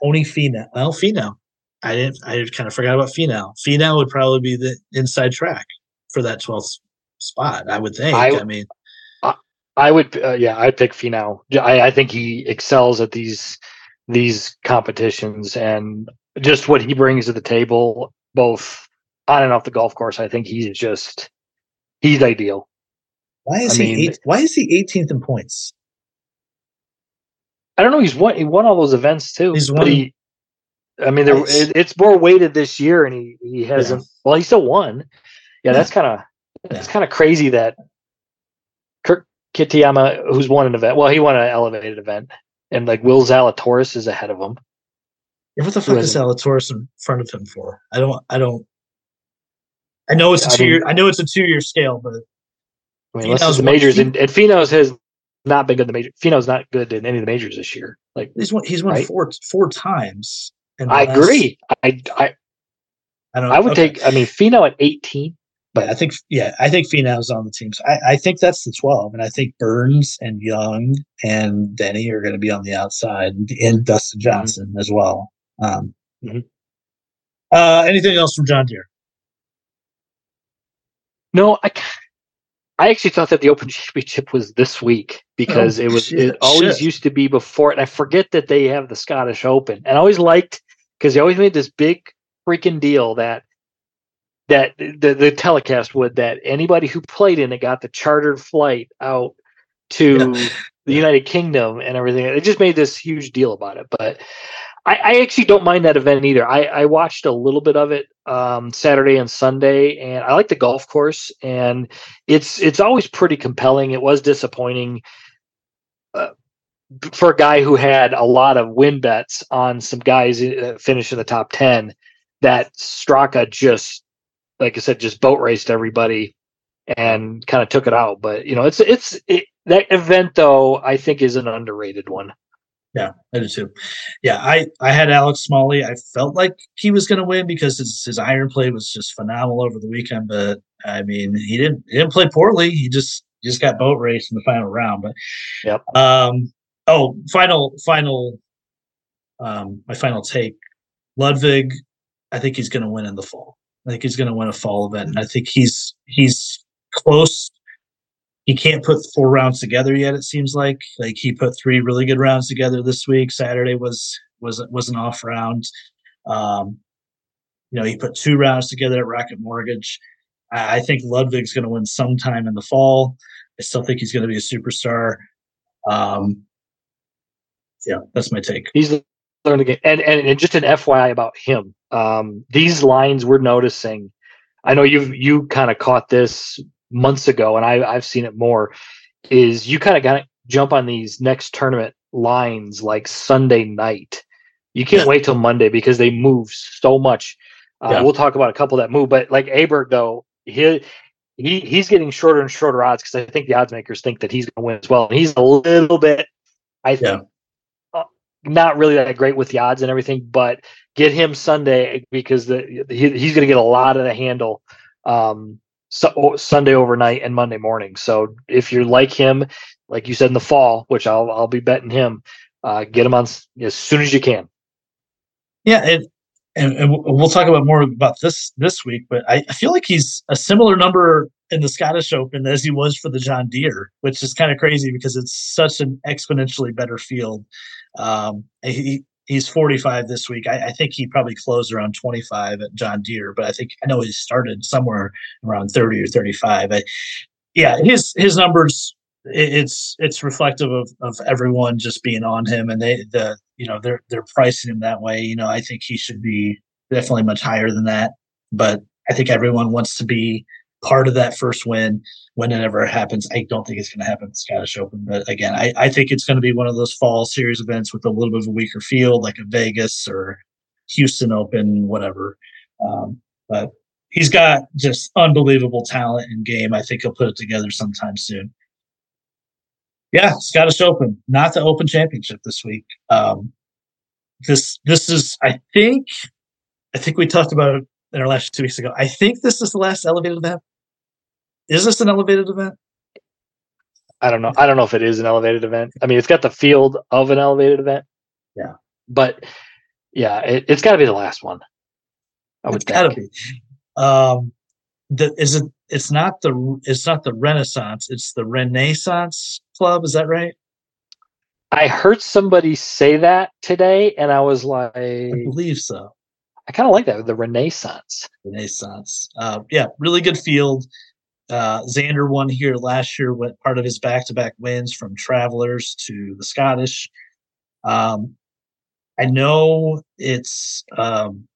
A: Tony Finau. Well, Finau. I didn't. I kind of forgot about Finau. Finau would probably be the inside track for that 12th spot. I would think.
C: I-
A: I mean,
C: I would, uh, yeah, I'd pick Finau. I think he excels at these these competitions and just what he brings to the table, both on and off the golf course. I think he's just he's ideal.
A: Why is
C: I
A: he
C: mean-
A: eight, why is he 18th in points?
C: I don't know. He's won. He won all those events too.
A: He's won-
C: He, I mean, there, it, it's more weighted this year, and he he hasn't. Well, he still won. Yeah,
A: Yeah.
C: that's kind of it's kind of crazy that Kitayama, who's won an event, well, he won an elevated event, and like Will Zalatoris is ahead of him.
A: Yeah, what the fuck is Zalatoris in front of him for? I don't. I don't. I know it's a two
C: mean-
A: year. I know it's a two year scale, but
C: I mean, unless the majors, and, and Finau's has not been good in the major. Finau's not good in any of the majors this year. Like
A: he's won. He's won
C: Right.
A: four four times.
C: I
A: last-
C: agree. I I,
A: I don't.
C: I would
A: okay.
C: take. I mean, Finau at eighteen.
A: But I think, yeah, I think Finau's on the team. So I, I think that's the 12. And I think Burns and Young and Denny are going to be on the outside and, and Dustin Johnson as well. Um,
C: Mhm.
A: uh, anything else from John Deere?
C: No, I, I actually thought that the Open Championship was this week because
A: Oh,
C: it was
A: shit,
C: it always
A: shit.
C: used to be before, and I forget that they have the Scottish Open, and I always liked because they always made this big freaking deal that that the the telecast would that anybody who played in it got the chartered flight out to the United Kingdom and everything. It just made this huge deal about it, but. I, I actually don't mind that event either. I, I watched a little bit of it um, Saturday and Sunday, and I like the golf course, and it's it's always pretty compelling. It was disappointing uh, for a guy who had a lot of win bets on some guys uh, finish in the top ten. That Straka just, like I said, just boat raced everybody and kind of took it out. But you know, it's it's it, that event though. I think is an underrated one.
A: Yeah, I do too. Yeah, I I had Alex Smalley. I felt like he was going to win because his his iron play was just phenomenal over the weekend. But I mean, he didn't he didn't play poorly. He just just got boat raced in the final round. But
C: Yep.
A: Um. Oh, final final. Um. My final take. Ludvig. I think he's going to win in the fall. I think he's going to win a fall event, and I think he's he's close he can't put four rounds together yet. It seems like like he put three really good rounds together this week. Saturday was was was an off round. Um, you know, he put two rounds together at Rocket Mortgage. I, I think Ludvig's going to win sometime in the fall. I still think he's going to be a superstar. Um, yeah, that's my take.
C: He's learning again. And, and and just an FYI about him. Um, these lines we're noticing. I know you've you kind of caught this months ago, and I I've seen it more. Is you kind of got to jump on these next tournament lines like Sunday night. You can't
A: Yeah.
C: wait till Monday because they move so much. Uh,
A: Yeah.
C: We'll talk about a couple that move, but like Aberg though, he he he's getting shorter and shorter odds because I think the odds makers think that he's going to win as well. And he's a little bit, I think, uh, not really that great with the odds and everything. But get him Sunday because the he, he's going to get a lot of the handle um, so, Sunday overnight and Monday morning. So if you're like him, like you said in the fall, which I'll I'll be betting him, uh, get him on as soon as you can.
A: Yeah, it, and, and we'll- talk about more about this this week. But I, I feel like he's a similar number in the Scottish Open as he was for the John Deere, which is kind of crazy because it's such an exponentially better field. Um, he he's 45 this week. I, I think he probably closed around 25 at John Deere, but I think I know he started somewhere around 30 or 35. I, yeah, his his numbers it's it's reflective of of everyone just being on him and they the you know they're they're pricing him that way. You know i think he should be definitely much higher than that. But i think everyone wants to be part of that first win when it ever happens. I don't think it's going to happen at the scottish open but again i, I think it's going to be one of those fall series events with a little bit of a weaker field like a vegas or houston open whatever. Um, but he's got just unbelievable talent and game. I think he'll put it together sometime soon yeah, Scottish Open, not the Open Championship this week. Um, this this is, I think, I think we talked about it in our last two weeks ago. I think this is the last elevated event. Is this an elevated event?
C: I don't know. I don't know if it is an elevated event. I mean, it's got the field of an elevated event.
A: Yeah.
C: But yeah, it, it's got to be the last one. I would
A: it's got to be. Um, the, is it? It's not the. It's not the Renaissance. It's the Renaissance Club. Is that right?
C: I heard somebody say that today, and I was like,
A: I believe so.
C: I kind of like that the Renaissance.
A: Renaissance. Uh, yeah, really good field. Uh, Xander won here last year. Went part of his back-to-back wins from Travelers to the Scottish. Um, I know it's um,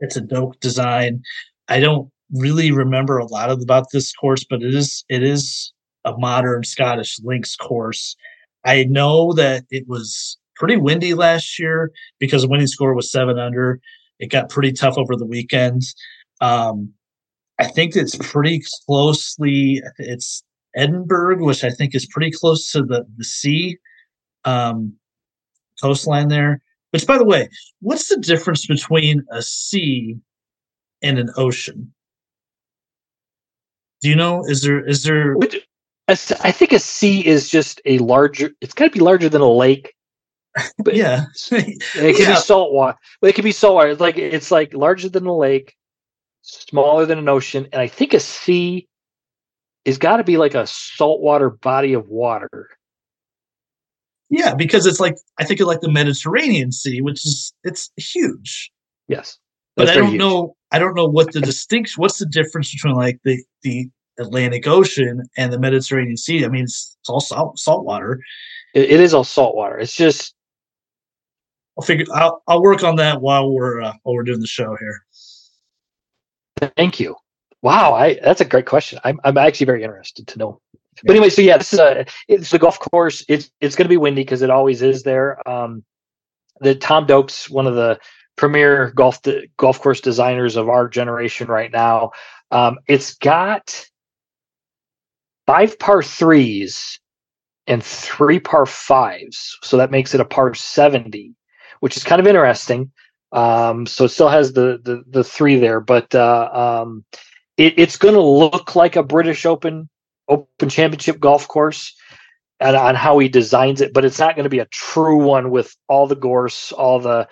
A: it's a dope design. I don't really remember a lot of about this course, but it is it is a modern Scottish links course. I know that it was pretty windy last year because the winning score was seven under. It got pretty tough over the weekend. Um, I think it's pretty closely. It's Edinburgh, which I think is pretty close to the the sea um, coastline there. Which, by the way, what's the difference between a sea and an ocean? Do you know? Is there is there?
C: I think a sea is just a larger. It's got to be larger than a lake. But
A: Yeah,
C: it can
A: Yeah.
C: be salt water. But it can be salt water. It's like it's like larger than a lake, smaller than an ocean, and I think a sea is got to be like a saltwater body of water.
A: Yeah, because it's like I think of like the Mediterranean Sea, which is it's huge.
C: Yes,
A: but I don't huge. know. I don't know what the distinction. What's the difference between like the the Atlantic Ocean and the Mediterranean Sea? I mean, it's, it's all salt salt water.
C: It, it is all salt water. It's just.
A: I'll figure. I'll I'll work on that while we're uh, while we're doing the show here.
C: Thank you. Wow, I that's a great question. I'm I'm actually very interested to know. But anyway, so yeah, this is a it's the golf course. It's it's going to be windy because it always is there. Um, the Tom Doak's one of the premier golf de- golf course designers of our generation right now. Um, it's got five par threes and three par fives, so that makes it a par seventy, which is kind of interesting. Um, so it still has the the the three there, but uh, um, it, it's going to look like a British Open Open Championship golf course, and on how he designs it, but it's not going to be a true one with all the gorse, all the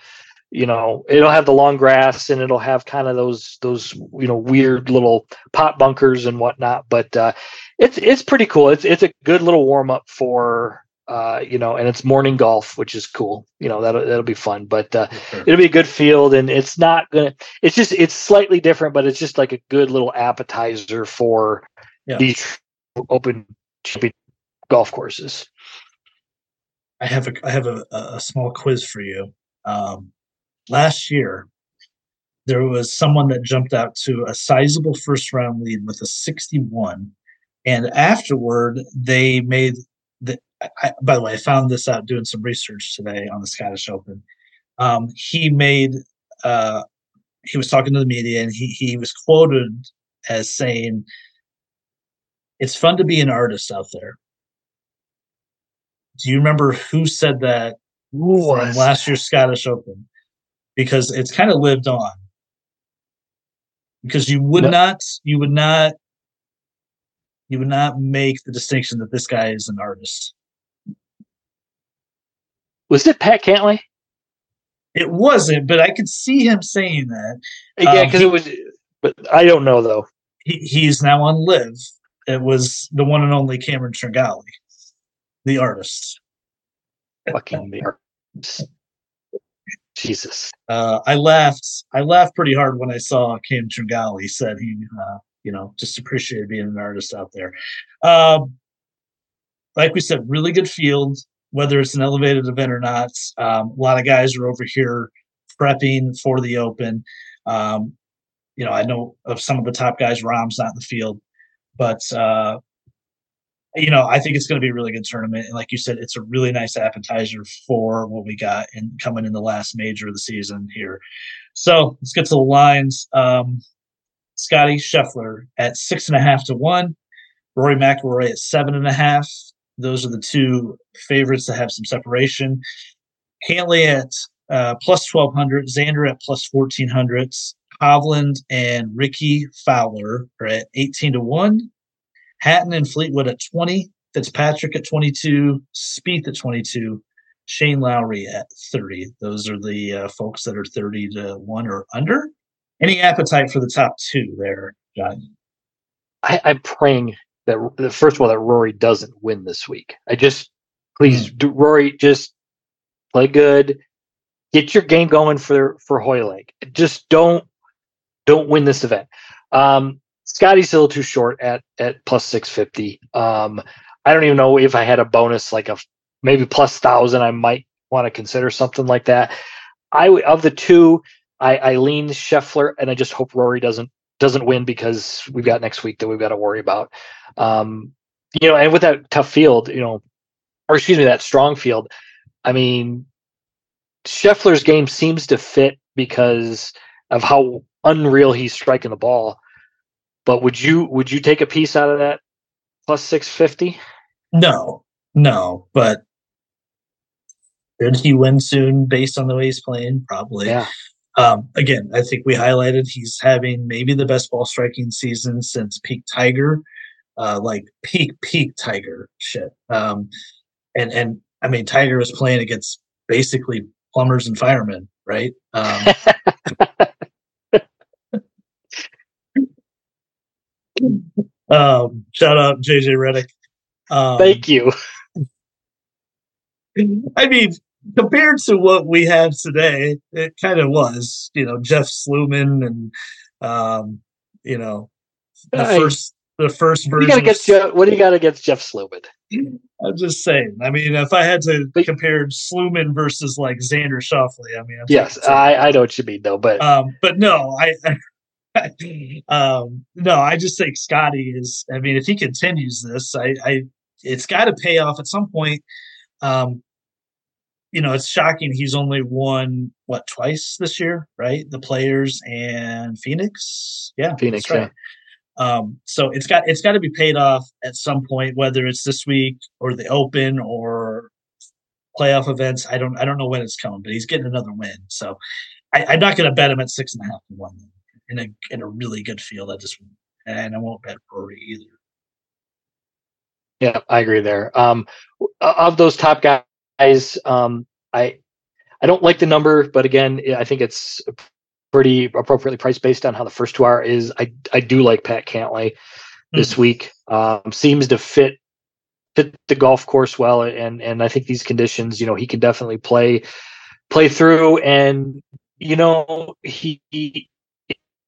C: you know it'll have the long grass and it'll have kind of those those you know weird little pot bunkers and whatnot but uh it's it's pretty cool it's it's a good little warm up for uh, you know, and it's morning golf, which is cool. You know, that'll that'll be fun. But uh, sure. it'll be a good field, and it's not gonna. It's just it's slightly different, but it's just like a good little appetizer for yeah. these open golf courses.
A: I have a I have a, a small quiz for you. Um, last year, there was someone that jumped out to a sizable first round lead with a 61, and afterward they made the I, by the way, I found this out doing some research today on the Scottish Open. Um, he made uh, he was talking to the media and he he was quoted as saying, "It's fun to be an artist out there." Do you remember who said that from last year's Scottish Open? Because it's kind of lived on. Because you would no. not, you would not, you would not make the distinction that this guy is an artist
C: was it Pat Cantlay?
A: It wasn't, but I could see him saying that.
C: Yeah, because um, it was. But I don't know though.
A: He, he's now on LIV. It was the one and only Cameron Tringale, the artist.
C: Fucking the artist. Jesus.
A: Uh, I laughed. I laughed pretty hard when I saw Cam Tringale. He said he, uh, you know, just appreciated being an artist out there. Um, like we said, really good field whether it's an elevated event or not. Um, a lot of guys are over here prepping for the Open. Um, you know, I know of some of the top guys. Rahm's not in the field, but uh, you know, I think it's going to be a really good tournament. And like you said, it's a really nice appetizer for what we got in coming in the last major of the season here. So let's get to the lines. Um, Scotty Scheffler at six and a half to one. Rory McIlroy at seven and a half. Those are the two favorites that have some separation. Cantlay at uh, plus 1200, Xander at plus 1400, Hovland and Rickie Fowler are at 18 to 1, Hatton and Fleetwood at 20, Fitzpatrick at 22, Spieth at 22, Shane Lowry at 30. Those are the uh, folks that are 30 to 1 or under. Any appetite for the top two there, John?
C: I, am praying that first of all that Rory doesn't win this week. I just please mm. do, Rory just play good, get your game going for for Hoylake. Just don't don't win this event. Um, Scotty's a little too short at at plus six fifty. Um, I don't even know if I had a bonus like a maybe plus thousand. I might want to consider something like that. I of the two, I, I lean Scheffler, and I just hope Rory doesn't doesn't win because we've got next week that we've got to worry about. Um, you know, and with that tough field, you know, or excuse me, that strong field, I mean, Scheffler's game seems to fit because of how unreal he's striking the ball. But would you would you take a piece out of that plus six fifty?
A: No, no, but could he win soon based on the way he's playing? Probably.
C: Yeah.
A: Um, again, I think we highlighted he's having maybe the best ball striking season since peak Tiger, uh, like peak peak Tiger shit. Um, and and I mean Tiger was playing against basically plumbers and firemen, right? Um, Um, shout out JJ Redick.
C: Um, Thank you.
A: I mean, compared to what we have today, it kind of was. You know, Jeff Sluman and um, you know the first the first version.
C: What do you got against, what do you got against Jeff Sluman?
A: I'm just saying. I mean, if I had to but, compare Sluman versus like Xander Schauffele, I mean, I'm
C: yes, I, I know what you mean though, but
A: um, but no, I, um, no, I just think Scotty is. I mean, if he continues this, I, I it's got to pay off at some point. Um, you know, it's shocking he's only won what twice this year, right? The players and Phoenix, yeah,
C: Phoenix, right.
A: Yeah. Um, so it's got it's got to be paid off at some point, whether it's this week or the Open or playoff events. I don't I don't know when it's coming, but he's getting another win. So I, am not going to bet him at six and a half to one in a in a really good field. I just and I won't bet Rory either.
C: Yeah, I agree there. Um, of those top guys, um, I I don't like the number, but again, I think it's pretty appropriately priced based on how the first two are. Is I I do like Pat Cantlay this mm. week. Um, seems to fit fit the golf course well, and and I think these conditions, you know, he can definitely play play through. And you know, he, he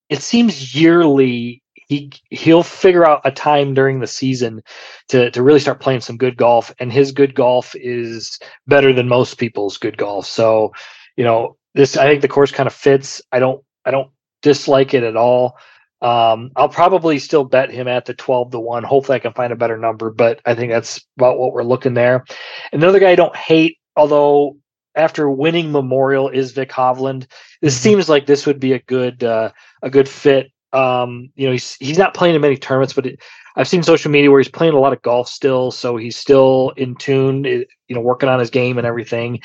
C: it seems yearly he he'll figure out a time during the season to to really start playing some good golf and his good golf is better than most people's good golf so you know this I think the course kind of fits. I don't I don't dislike it at all. Um, I'll probably still bet him at the 12 to 1. Hopefully I can find a better number, but I think that's about what we're looking there. Another guy I don't hate, although after winning Memorial is Vic Hovland. This mm-hmm. seems like this would be a good uh, a good fit. Um, you know, he's he's not playing in many tournaments, but it, I've seen social media where he's playing a lot of golf still, so he's still in tune. You know, working on his game and everything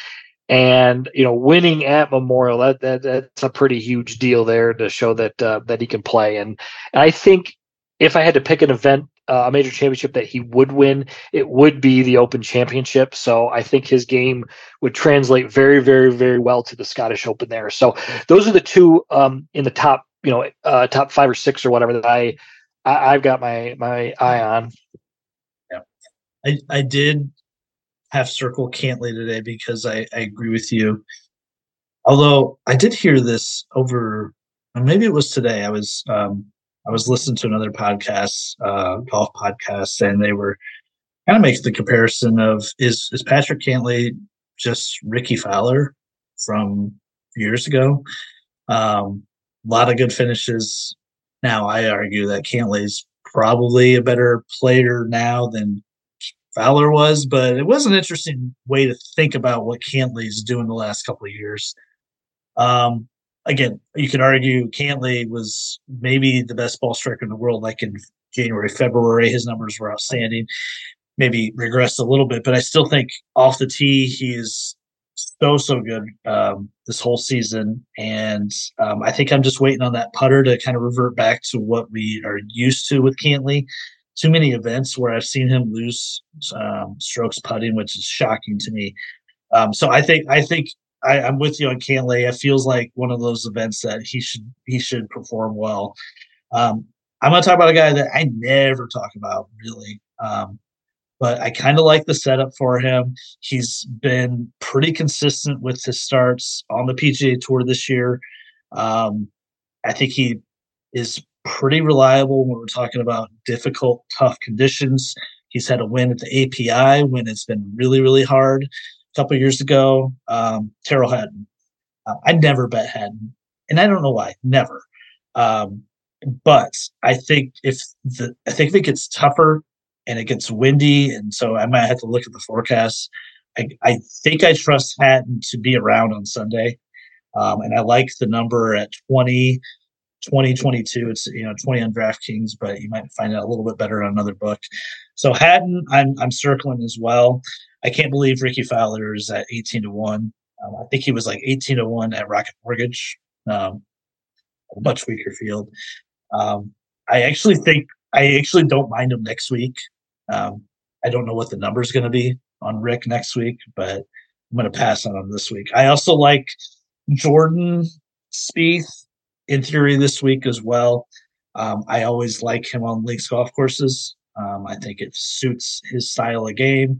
C: and you know winning at memorial that, that that's a pretty huge deal there to show that uh, that he can play and, and i think if i had to pick an event uh, a major championship that he would win it would be the open championship so i think his game would translate very very very well to the scottish open there so those are the two um, in the top you know uh, top five or six or whatever that i, I i've got my my eye on
A: yeah i i did half circle Cantlay today because I, I agree with you. Although I did hear this over, maybe it was today. I was um, I was listening to another podcast, uh, golf podcast, and they were kind of making the comparison of is is Patrick Cantlay just Rickie Fowler from years ago? Um, a lot of good finishes. Now I argue that Cantlay's probably a better player now than Fowler was, but it was an interesting way to think about what Cantlay's doing the last couple of years. Um, again, you could argue Cantlay was maybe the best ball striker in the world, like in January, February. His numbers were outstanding. Maybe regressed a little bit, but I still think off the tee, he is so, so good um, this whole season. And um, I think I'm just waiting on that putter to kind of revert back to what we are used to with Cantlay. too many events where I've seen him lose um, strokes putting, which is shocking to me. Um, so I think I think I, am with you on Cantlay. It feels like one of those events that he should he should perform well. Um, I'm going to talk about a guy that I never talk about really, um, but I kind of like the setup for him. He's been pretty consistent with his starts on the PGA Tour this year. Um, I think he is pretty reliable when we're talking about difficult, tough conditions. He's had a win at the API when it's been really, really hard. A couple years ago, um, Tyrrell Hatton. Uh, I never bet Hatton, and I don't know why. Never. Um, but I think if the I think if it gets tougher and it gets windy, and so I might have to look at the forecast. I, I think I trust Hatton to be around on Sunday. Um, and I like the number at 20 2022. It's you know 20 on DraftKings, but you might find it a little bit better on another book. So Hatton, I'm I'm circling as well. I can't believe Rickie Fowler is at 18 to one. Um, I think he was like 18 to one at Rocket Mortgage. Um, a much weaker field. Um, I actually think I actually don't mind him next week. Um, I don't know what the number is going to be on Rick next week, but I'm going to pass on him this week. I also like Jordan Spieth in theory this week as well. Um, I always like him on links golf courses. Um, I think it suits his style of game.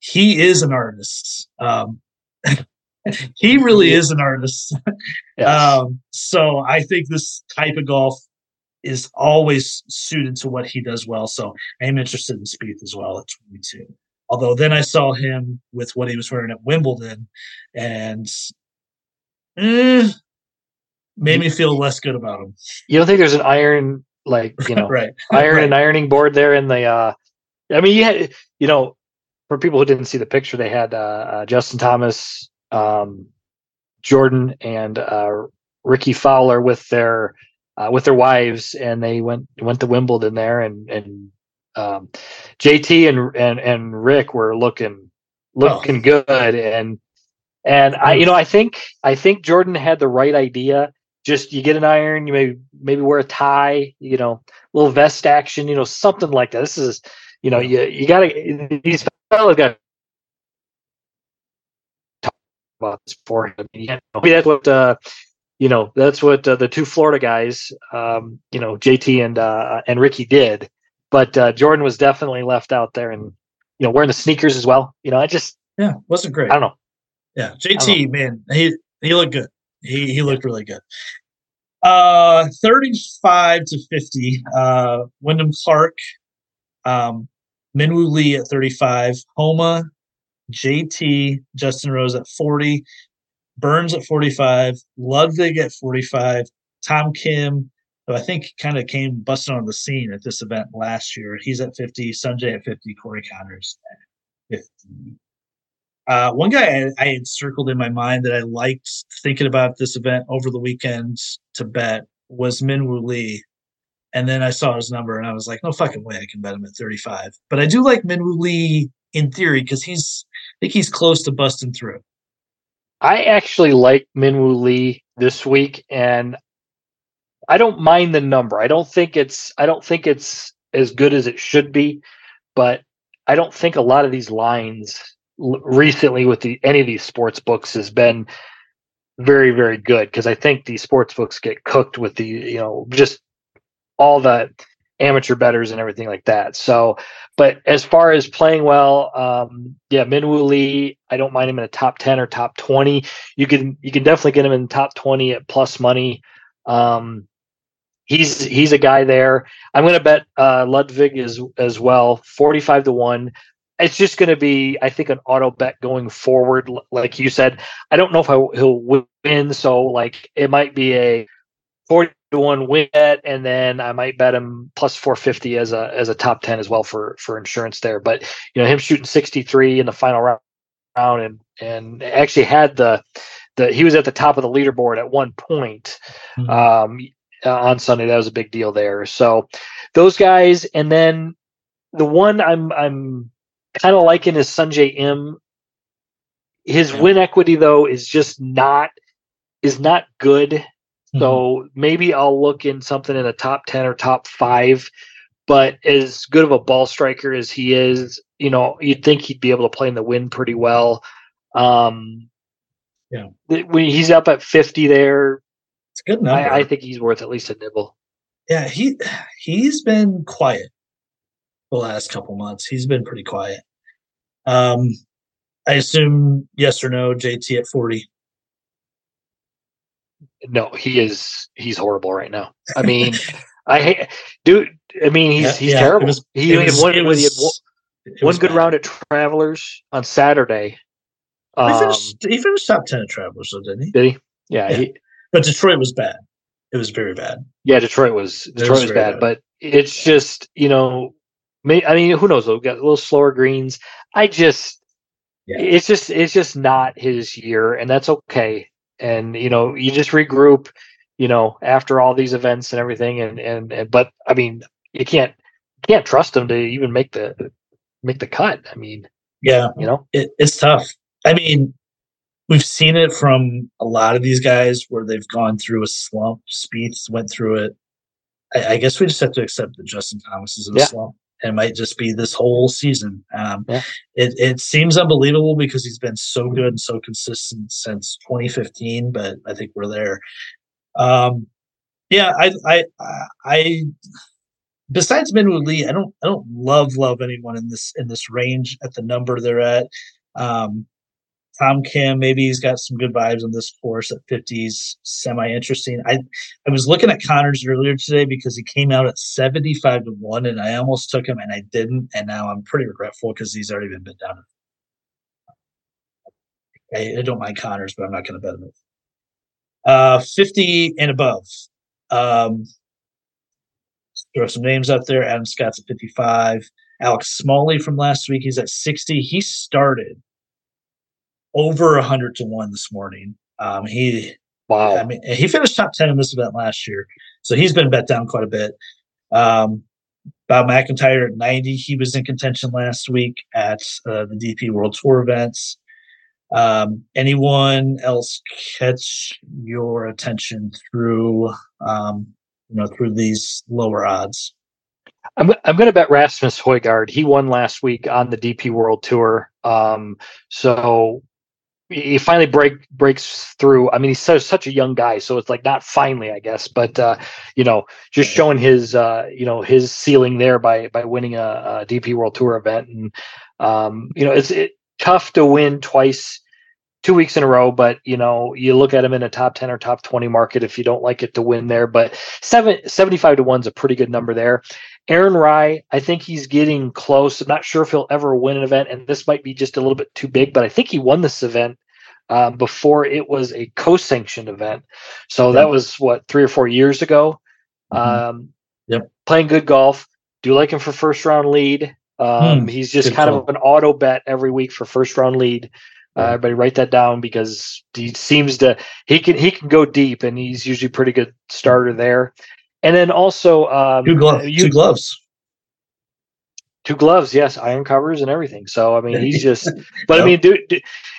A: He is an artist. Um, he really is an artist. um, so I think this type of golf is always suited to what he does well. So I'm interested in Spieth as well at 22. Although then I saw him with what he was wearing at Wimbledon, and eh, made me feel less good about him.
C: You don't think there's an iron like you know
A: right
C: iron
A: right.
C: and ironing board there in the uh I mean you had you know for people who didn't see the picture they had uh, uh Justin Thomas um Jordan and uh Rickie Fowler with their uh, with their wives and they went went to Wimbledon there and and um JT and and and Rick were looking looking oh. good and and I you know I think I think Jordan had the right idea just you get an iron, you maybe maybe wear a tie, you know, little vest action, you know, something like that. This is, you know, you you gotta these fellas got talk about this for him. Know, that's what uh, you know, that's what uh, the two Florida guys, um, you know, JT and uh, and Rickie did. But uh, Jordan was definitely left out there, and you know, wearing the sneakers as well. You know, I just
A: yeah, wasn't great.
C: I don't know.
A: Yeah, JT, man, he he looked good. He he looked really good. Uh, 35 to 50. Uh, Wyndham Clark, um, Minwoo Lee at 35, Homa, JT, Justin Rose at 40, Burns at 45, Ludvig at 45, Tom Kim, who I think kind of came busting on the scene at this event last year. He's at 50, Sungjae at 50, Corey Conners at 50. Uh, one guy I, I, had circled in my mind that I liked thinking about this event over the weekend to bet was Minwoo Lee. And then I saw his number and I was like, no fucking way I can bet him at 35. But I do like Minwoo Lee in theory because he's I think he's close to busting through.
C: I actually like Minwoo Lee this week and I don't mind the number. I don't think it's I don't think it's as good as it should be, but I don't think a lot of these lines recently with the any of these sports books has been very very good because I think these sports books get cooked with the you know just all the amateur betters and everything like that. So, but as far as playing well, um, yeah, Minwoo Lee, I don't mind him in a top ten or top twenty. You can you can definitely get him in top twenty at plus money. Um, he's he's a guy there. I'm going to bet uh, Ludvig as as well, forty five to one it's just going to be, I think, an auto bet going forward. Like you said, I don't know if I, he'll win. So, like, it might be a 40 1 win bet, and then I might bet him plus 450 as a as a top 10 as well for for insurance there. But, you know, him shooting 63 in the final round and and actually had the the he was at the top of the leaderboard at one point mm-hmm. um, on Sunday. That was a big deal there. So those guys, and then the one I'm I'm kind of liking his Sungjae Im. His yeah. win equity though is just not is not good. Mm-hmm. So maybe I'll look in something in the top ten or top five. But as good of a ball striker as he is, you know, you'd think he'd be able to play in the wind pretty well. Um,
A: yeah,
C: when he's up at fifty there,
A: it's good number.
C: I, I think he's worth at least a nibble.
A: Yeah, he he's been quiet the last couple months. He's been pretty quiet. Um, I assume yes or no, JT at 40.
C: No, he is he's horrible right now. I mean, I hate dude. I mean, he's yeah, he's yeah, terrible. Was, he, was, had one, was, he had one good bad. round at Travelers on Saturday.
A: Um, he, finished, he, finished, top ten at Travelers, though, didn't he?
C: Did he? Yeah, yeah. He,
A: but Detroit was bad. It was very bad.
C: Yeah, Detroit was Detroit was, was bad, bad, but it's just you know May, I mean, who knows? We've got a little slower greens. I just, yeah. it's just, it's just not his year, and that's okay. And you know, you just regroup. You know, after all these events and everything, and and, and but I mean, you can't can't trust them to even make the make the cut. I mean,
A: yeah,
C: you know,
A: it, it's tough. I mean, we've seen it from a lot of these guys where they've gone through a slump. speeds went through it. I, I, guess we just have to accept that Justin Thomas is in a yeah. slump it might just be this whole season. Um, yeah. it, it seems unbelievable because he's been so good and so consistent since 2015, but I think we're there. Um, Yeah, I, I, I. Besides Minwoo Lee, I don't, I don't love love anyone in this in this range at the number they're at. Um, Tom Kim, maybe he's got some good vibes on this course at 50s, semi interesting. I I was looking at Conners earlier today because he came out at 75 to 1 and I almost took him and I didn't. And now I'm pretty regretful because he's already been bid down. I, I don't mind Conners, but I'm not going to bet him. Uh, 50 and above. Um, throw some names out there. Adam Scott's at 55. Alex Smalley from last week, he's at 60. He started over 100 to 1 this morning. Um, he
C: wow.
A: I mean, he finished top 10 in this event last year. So he's been bet down quite a bit. Um, Bob MacIntyre at 90. He was in contention last week at uh, the DP World Tour events. Um, anyone else catch your attention through, um, you know, through these lower odds?
C: I'm, I'm going to bet Rasmus Højgaard. He won last week on the DP World Tour. Um, so he finally break breaks through. I mean, he's such, such a young guy, so it's like not finally, I guess, but uh, you know, just showing his uh, you know his ceiling there by by winning a, a DP World Tour event, and um, you know, it's it, tough to win twice, two weeks in a row. But you know, you look at him in a top ten or top twenty market if you don't like it to win there. But seven, 75 to one's a pretty good number there. Aaron Rai, I think he's getting close. I'm not sure if he'll ever win an event, and this might be just a little bit too big, but I think he won this event um, before it was a co-sanctioned event. So that was what three or four years ago.
A: Mm-hmm.
C: Um,
A: yep.
C: Playing good golf. Do you like him for first round lead. Um,
A: Hmm,
C: He's just
A: good
C: kind
A: call.
C: of an auto bet every week for first round lead. Uh, everybody write that down because he seems to he can he can go deep and he's usually a pretty good starter there. And then also um,
A: Two, gloves.
C: you-
A: two gloves.
C: two gloves, yes, iron covers and everything. So I mean, he's just. But. I mean, Duke,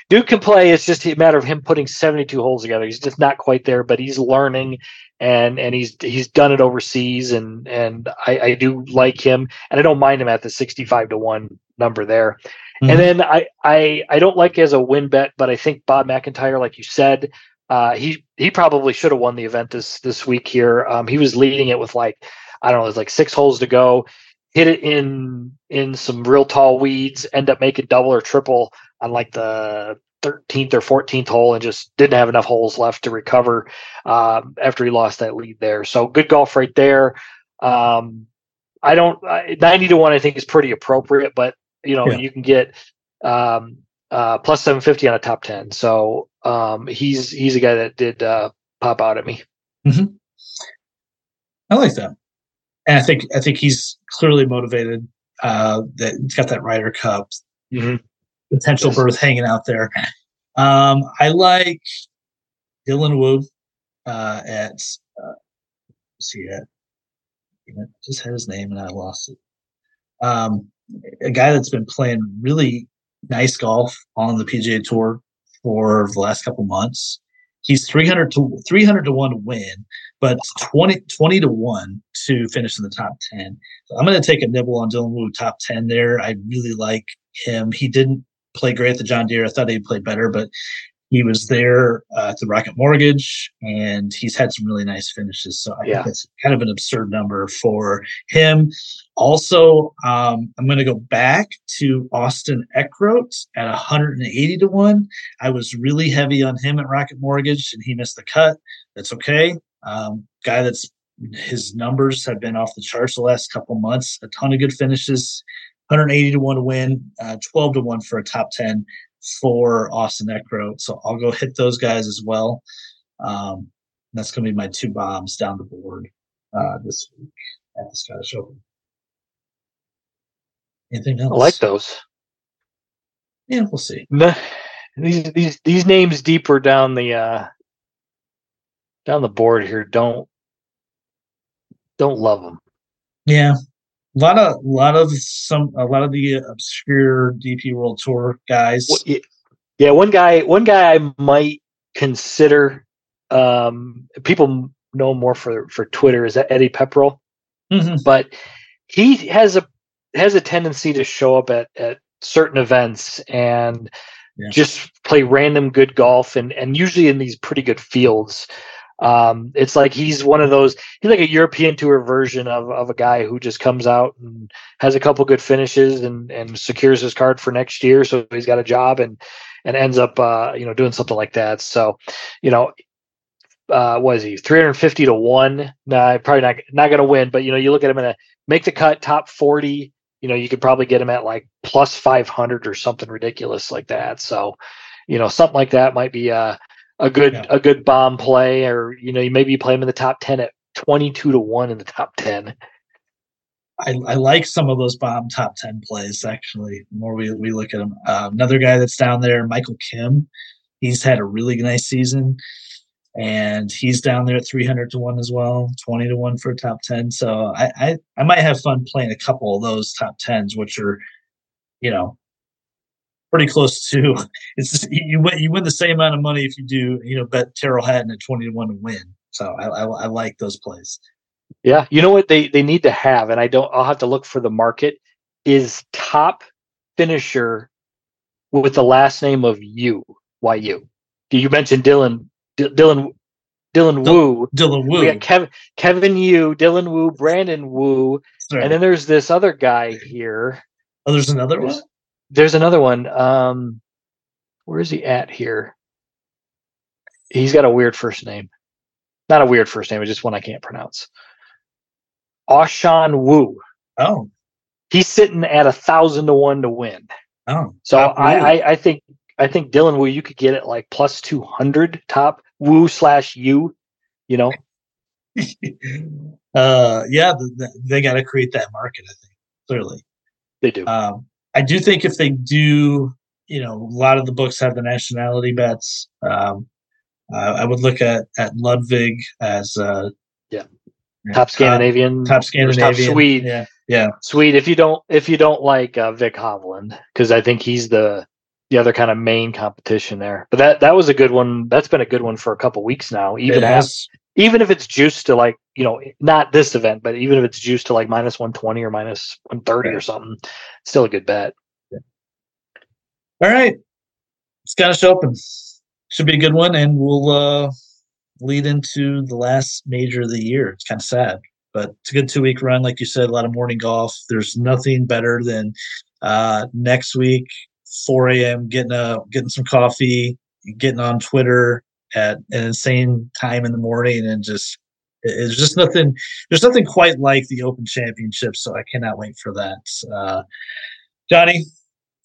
C: Duke- can play. It's just a matter of him putting seventy-two holes together. He's just not quite there, but he's learning, and and he's he's done it overseas, and and I, I do like him, and I don't mind him at the sixty-five to one number there.
A: Mhm.
C: And then I I I don't like as a win bet, but I think Bob MacIntyre, like you said. Uh, he he probably should have won the event this this week here. Um, he was leading it with like I don't know, there's like six holes to go hit it in in some real tall weeds, end up making double or triple on like the 13th or 14th hole, and just didn't have enough holes left to recover um, after he lost that lead there. So good golf right there. Um, I don't I- 90 to one. I think is pretty appropriate, but you know
A: Yeah.
C: you can get um, uh, plus 750 on a top 10. So um, he's he's a guy that did uh, pop out at me.
A: I like that. And I think I think he's clearly motivated. Uh, that he's got that Ryder Cup
C: Mhm.
A: potential
C: Yes.
A: berth hanging out there. Um, I like Dylan Wu uh, at uh, see at I just had his name and I lost it. Um, a guy that's been playing really nice golf on the PGA Tour for the last couple months. He's 300 to 300 to 1 to win, but 20, 20 to 1 to finish in the top 10. So I'm going to take a nibble on Dylan Wu top 10 there. I really like him. He didn't play great at the John Deere. I thought he'd played better, but he was there uh, at the Rocket Mortgage and he's had some really nice finishes. So I
C: Yeah.
A: think that's kind of an absurd number for him. Also, um, I'm going to go back to Austin Eckroat at 180 to 1. I was really heavy on him at Rocket Mortgage and he missed the cut. That's okay. Um, guy that's his numbers have been off the charts the last couple months. A ton of good finishes. 180 to 1 to win, uh, 12 to 1 for a top 10 for Austin Eckroat. So I'll go hit those guys as well. Um, that's going to be my two bombs down the board uh, this week at the Scottish Open. Anything else?
C: I like those.
A: Yeah, we'll see.
C: Nah, these these these names deeper down the uh down the board here don't don't love them.
A: Yeah, a lot of, lot of some, a lot of the obscure DP World Tour guys.
C: Yeah, one guy one guy I might consider um people know more for for Twitter is that Eddie Pepperell,
A: Mhm.
C: but he has a has a tendency to show up at at certain events and
A: Yeah.
C: just play random good golf and and usually in these pretty good fields. Um, it's like he's one of those. He's like a European tour version of of a guy who just comes out and has a couple good finishes and and secures his card for next year. So he's got a job and and ends up uh, you know doing something like that. So you know. Uh, was he 350 to one? Nah, probably not not going to win. But you know, you look at him in a make the cut, top 40. You know, you could probably get him at like plus 500 or something ridiculous like that. So, you know, something like that might be a a good yeah. a good bomb play, or you know, you maybe play him in the top 10 at 22 to one in the top 10.
A: I, I, like some of those bomb top 10 plays actually the more we, we look at them uh, another guy that's down there michael kim he's had a really nice season and he's down there at 300 to 1 as well 20 to 1 for a top 10 so I, I i might have fun playing a couple of those top 10s which are you know pretty close to it's you win you win the same amount of money if you do you know bet Tyrrell Hatton at 20 to 1 to win so I, I, I like those plays
C: yeah, you know what they they need to have, and I don't. I'll have to look for the market. Is top finisher with the last name of you? Why you? You mentioned Dylan D- Dylan Dylan Wu.
A: Dylan Wu.
C: We got Kevin Kevin Yu, Dylan Wu, Brandon Wu, and then there's this other guy here.
A: Oh, there's another one.
C: There's another one. Um, where is he at here? He's got a weird first name. Not a weird first name, it's just one I can't pronounce. Ashun Wu.
A: Oh.
C: He's sitting at a thousand to one to win.
A: Oh.
C: So I, I, I think I think Dylan Wu you could get it like plus two hundred top Wu slash you, you know.
A: uh yeah, the, the, they got to create that market. I think clearly
C: they do.
A: Um, I do think if they do, you know, a lot of the books have the nationality bets. Um, uh, I would look at at Ludvig as uh,
C: yeah top Scandinavian,
A: top, top Scandinavian,
C: top Swede.
A: Yeah, yeah,
C: Swede. If you don't, if you don't like uh, Vic Hovland, because I think he's the the other kind of main competition there. But that that was a good one. That's been a good one for a couple weeks now. Even as even if it's juiced to like you know not this event, but even if it's juiced to like minus one twenty or minus one thirty or something, still a good bet.
A: Yeah. All right, Scottish Open should be a good one, and we'll. uh lead into the last major of the year. It's kind of sad, but it's a good two week run. Like you said, a lot of morning golf. There's nothing better than uh, next week, 4 a.m. getting a getting some coffee, getting on Twitter at an insane time in the morning, and just it's just nothing. There's nothing quite like the Open Championship, so I cannot wait for that. Uh, Johnny,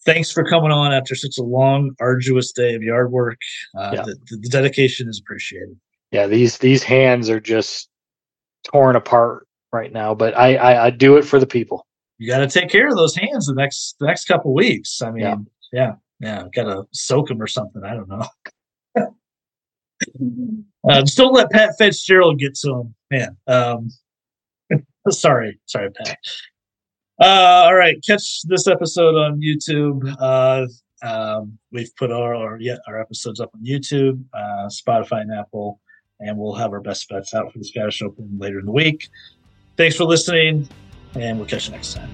A: thanks for coming on after such a long, arduous day of yard work. Uh, yeah. the, the, dedication is appreciated
C: yeah, these these hands are just torn apart right now. But I I, I do it for the people.
A: You got to take care of those hands the next the next couple weeks. I mean, yeah, yeah, yeah got to soak them or something. I don't know. uh, just don't let Pat Fitzgerald get to him, man. Um, sorry, sorry, Pat. Uh, all right, catch this episode on YouTube. Uh, um, we've put our, our, yeah, our episodes up on YouTube, uh, Spotify, and Apple and we'll have our best bets out for the Scottish Open later in the week. Thanks for listening, and we'll catch you next time.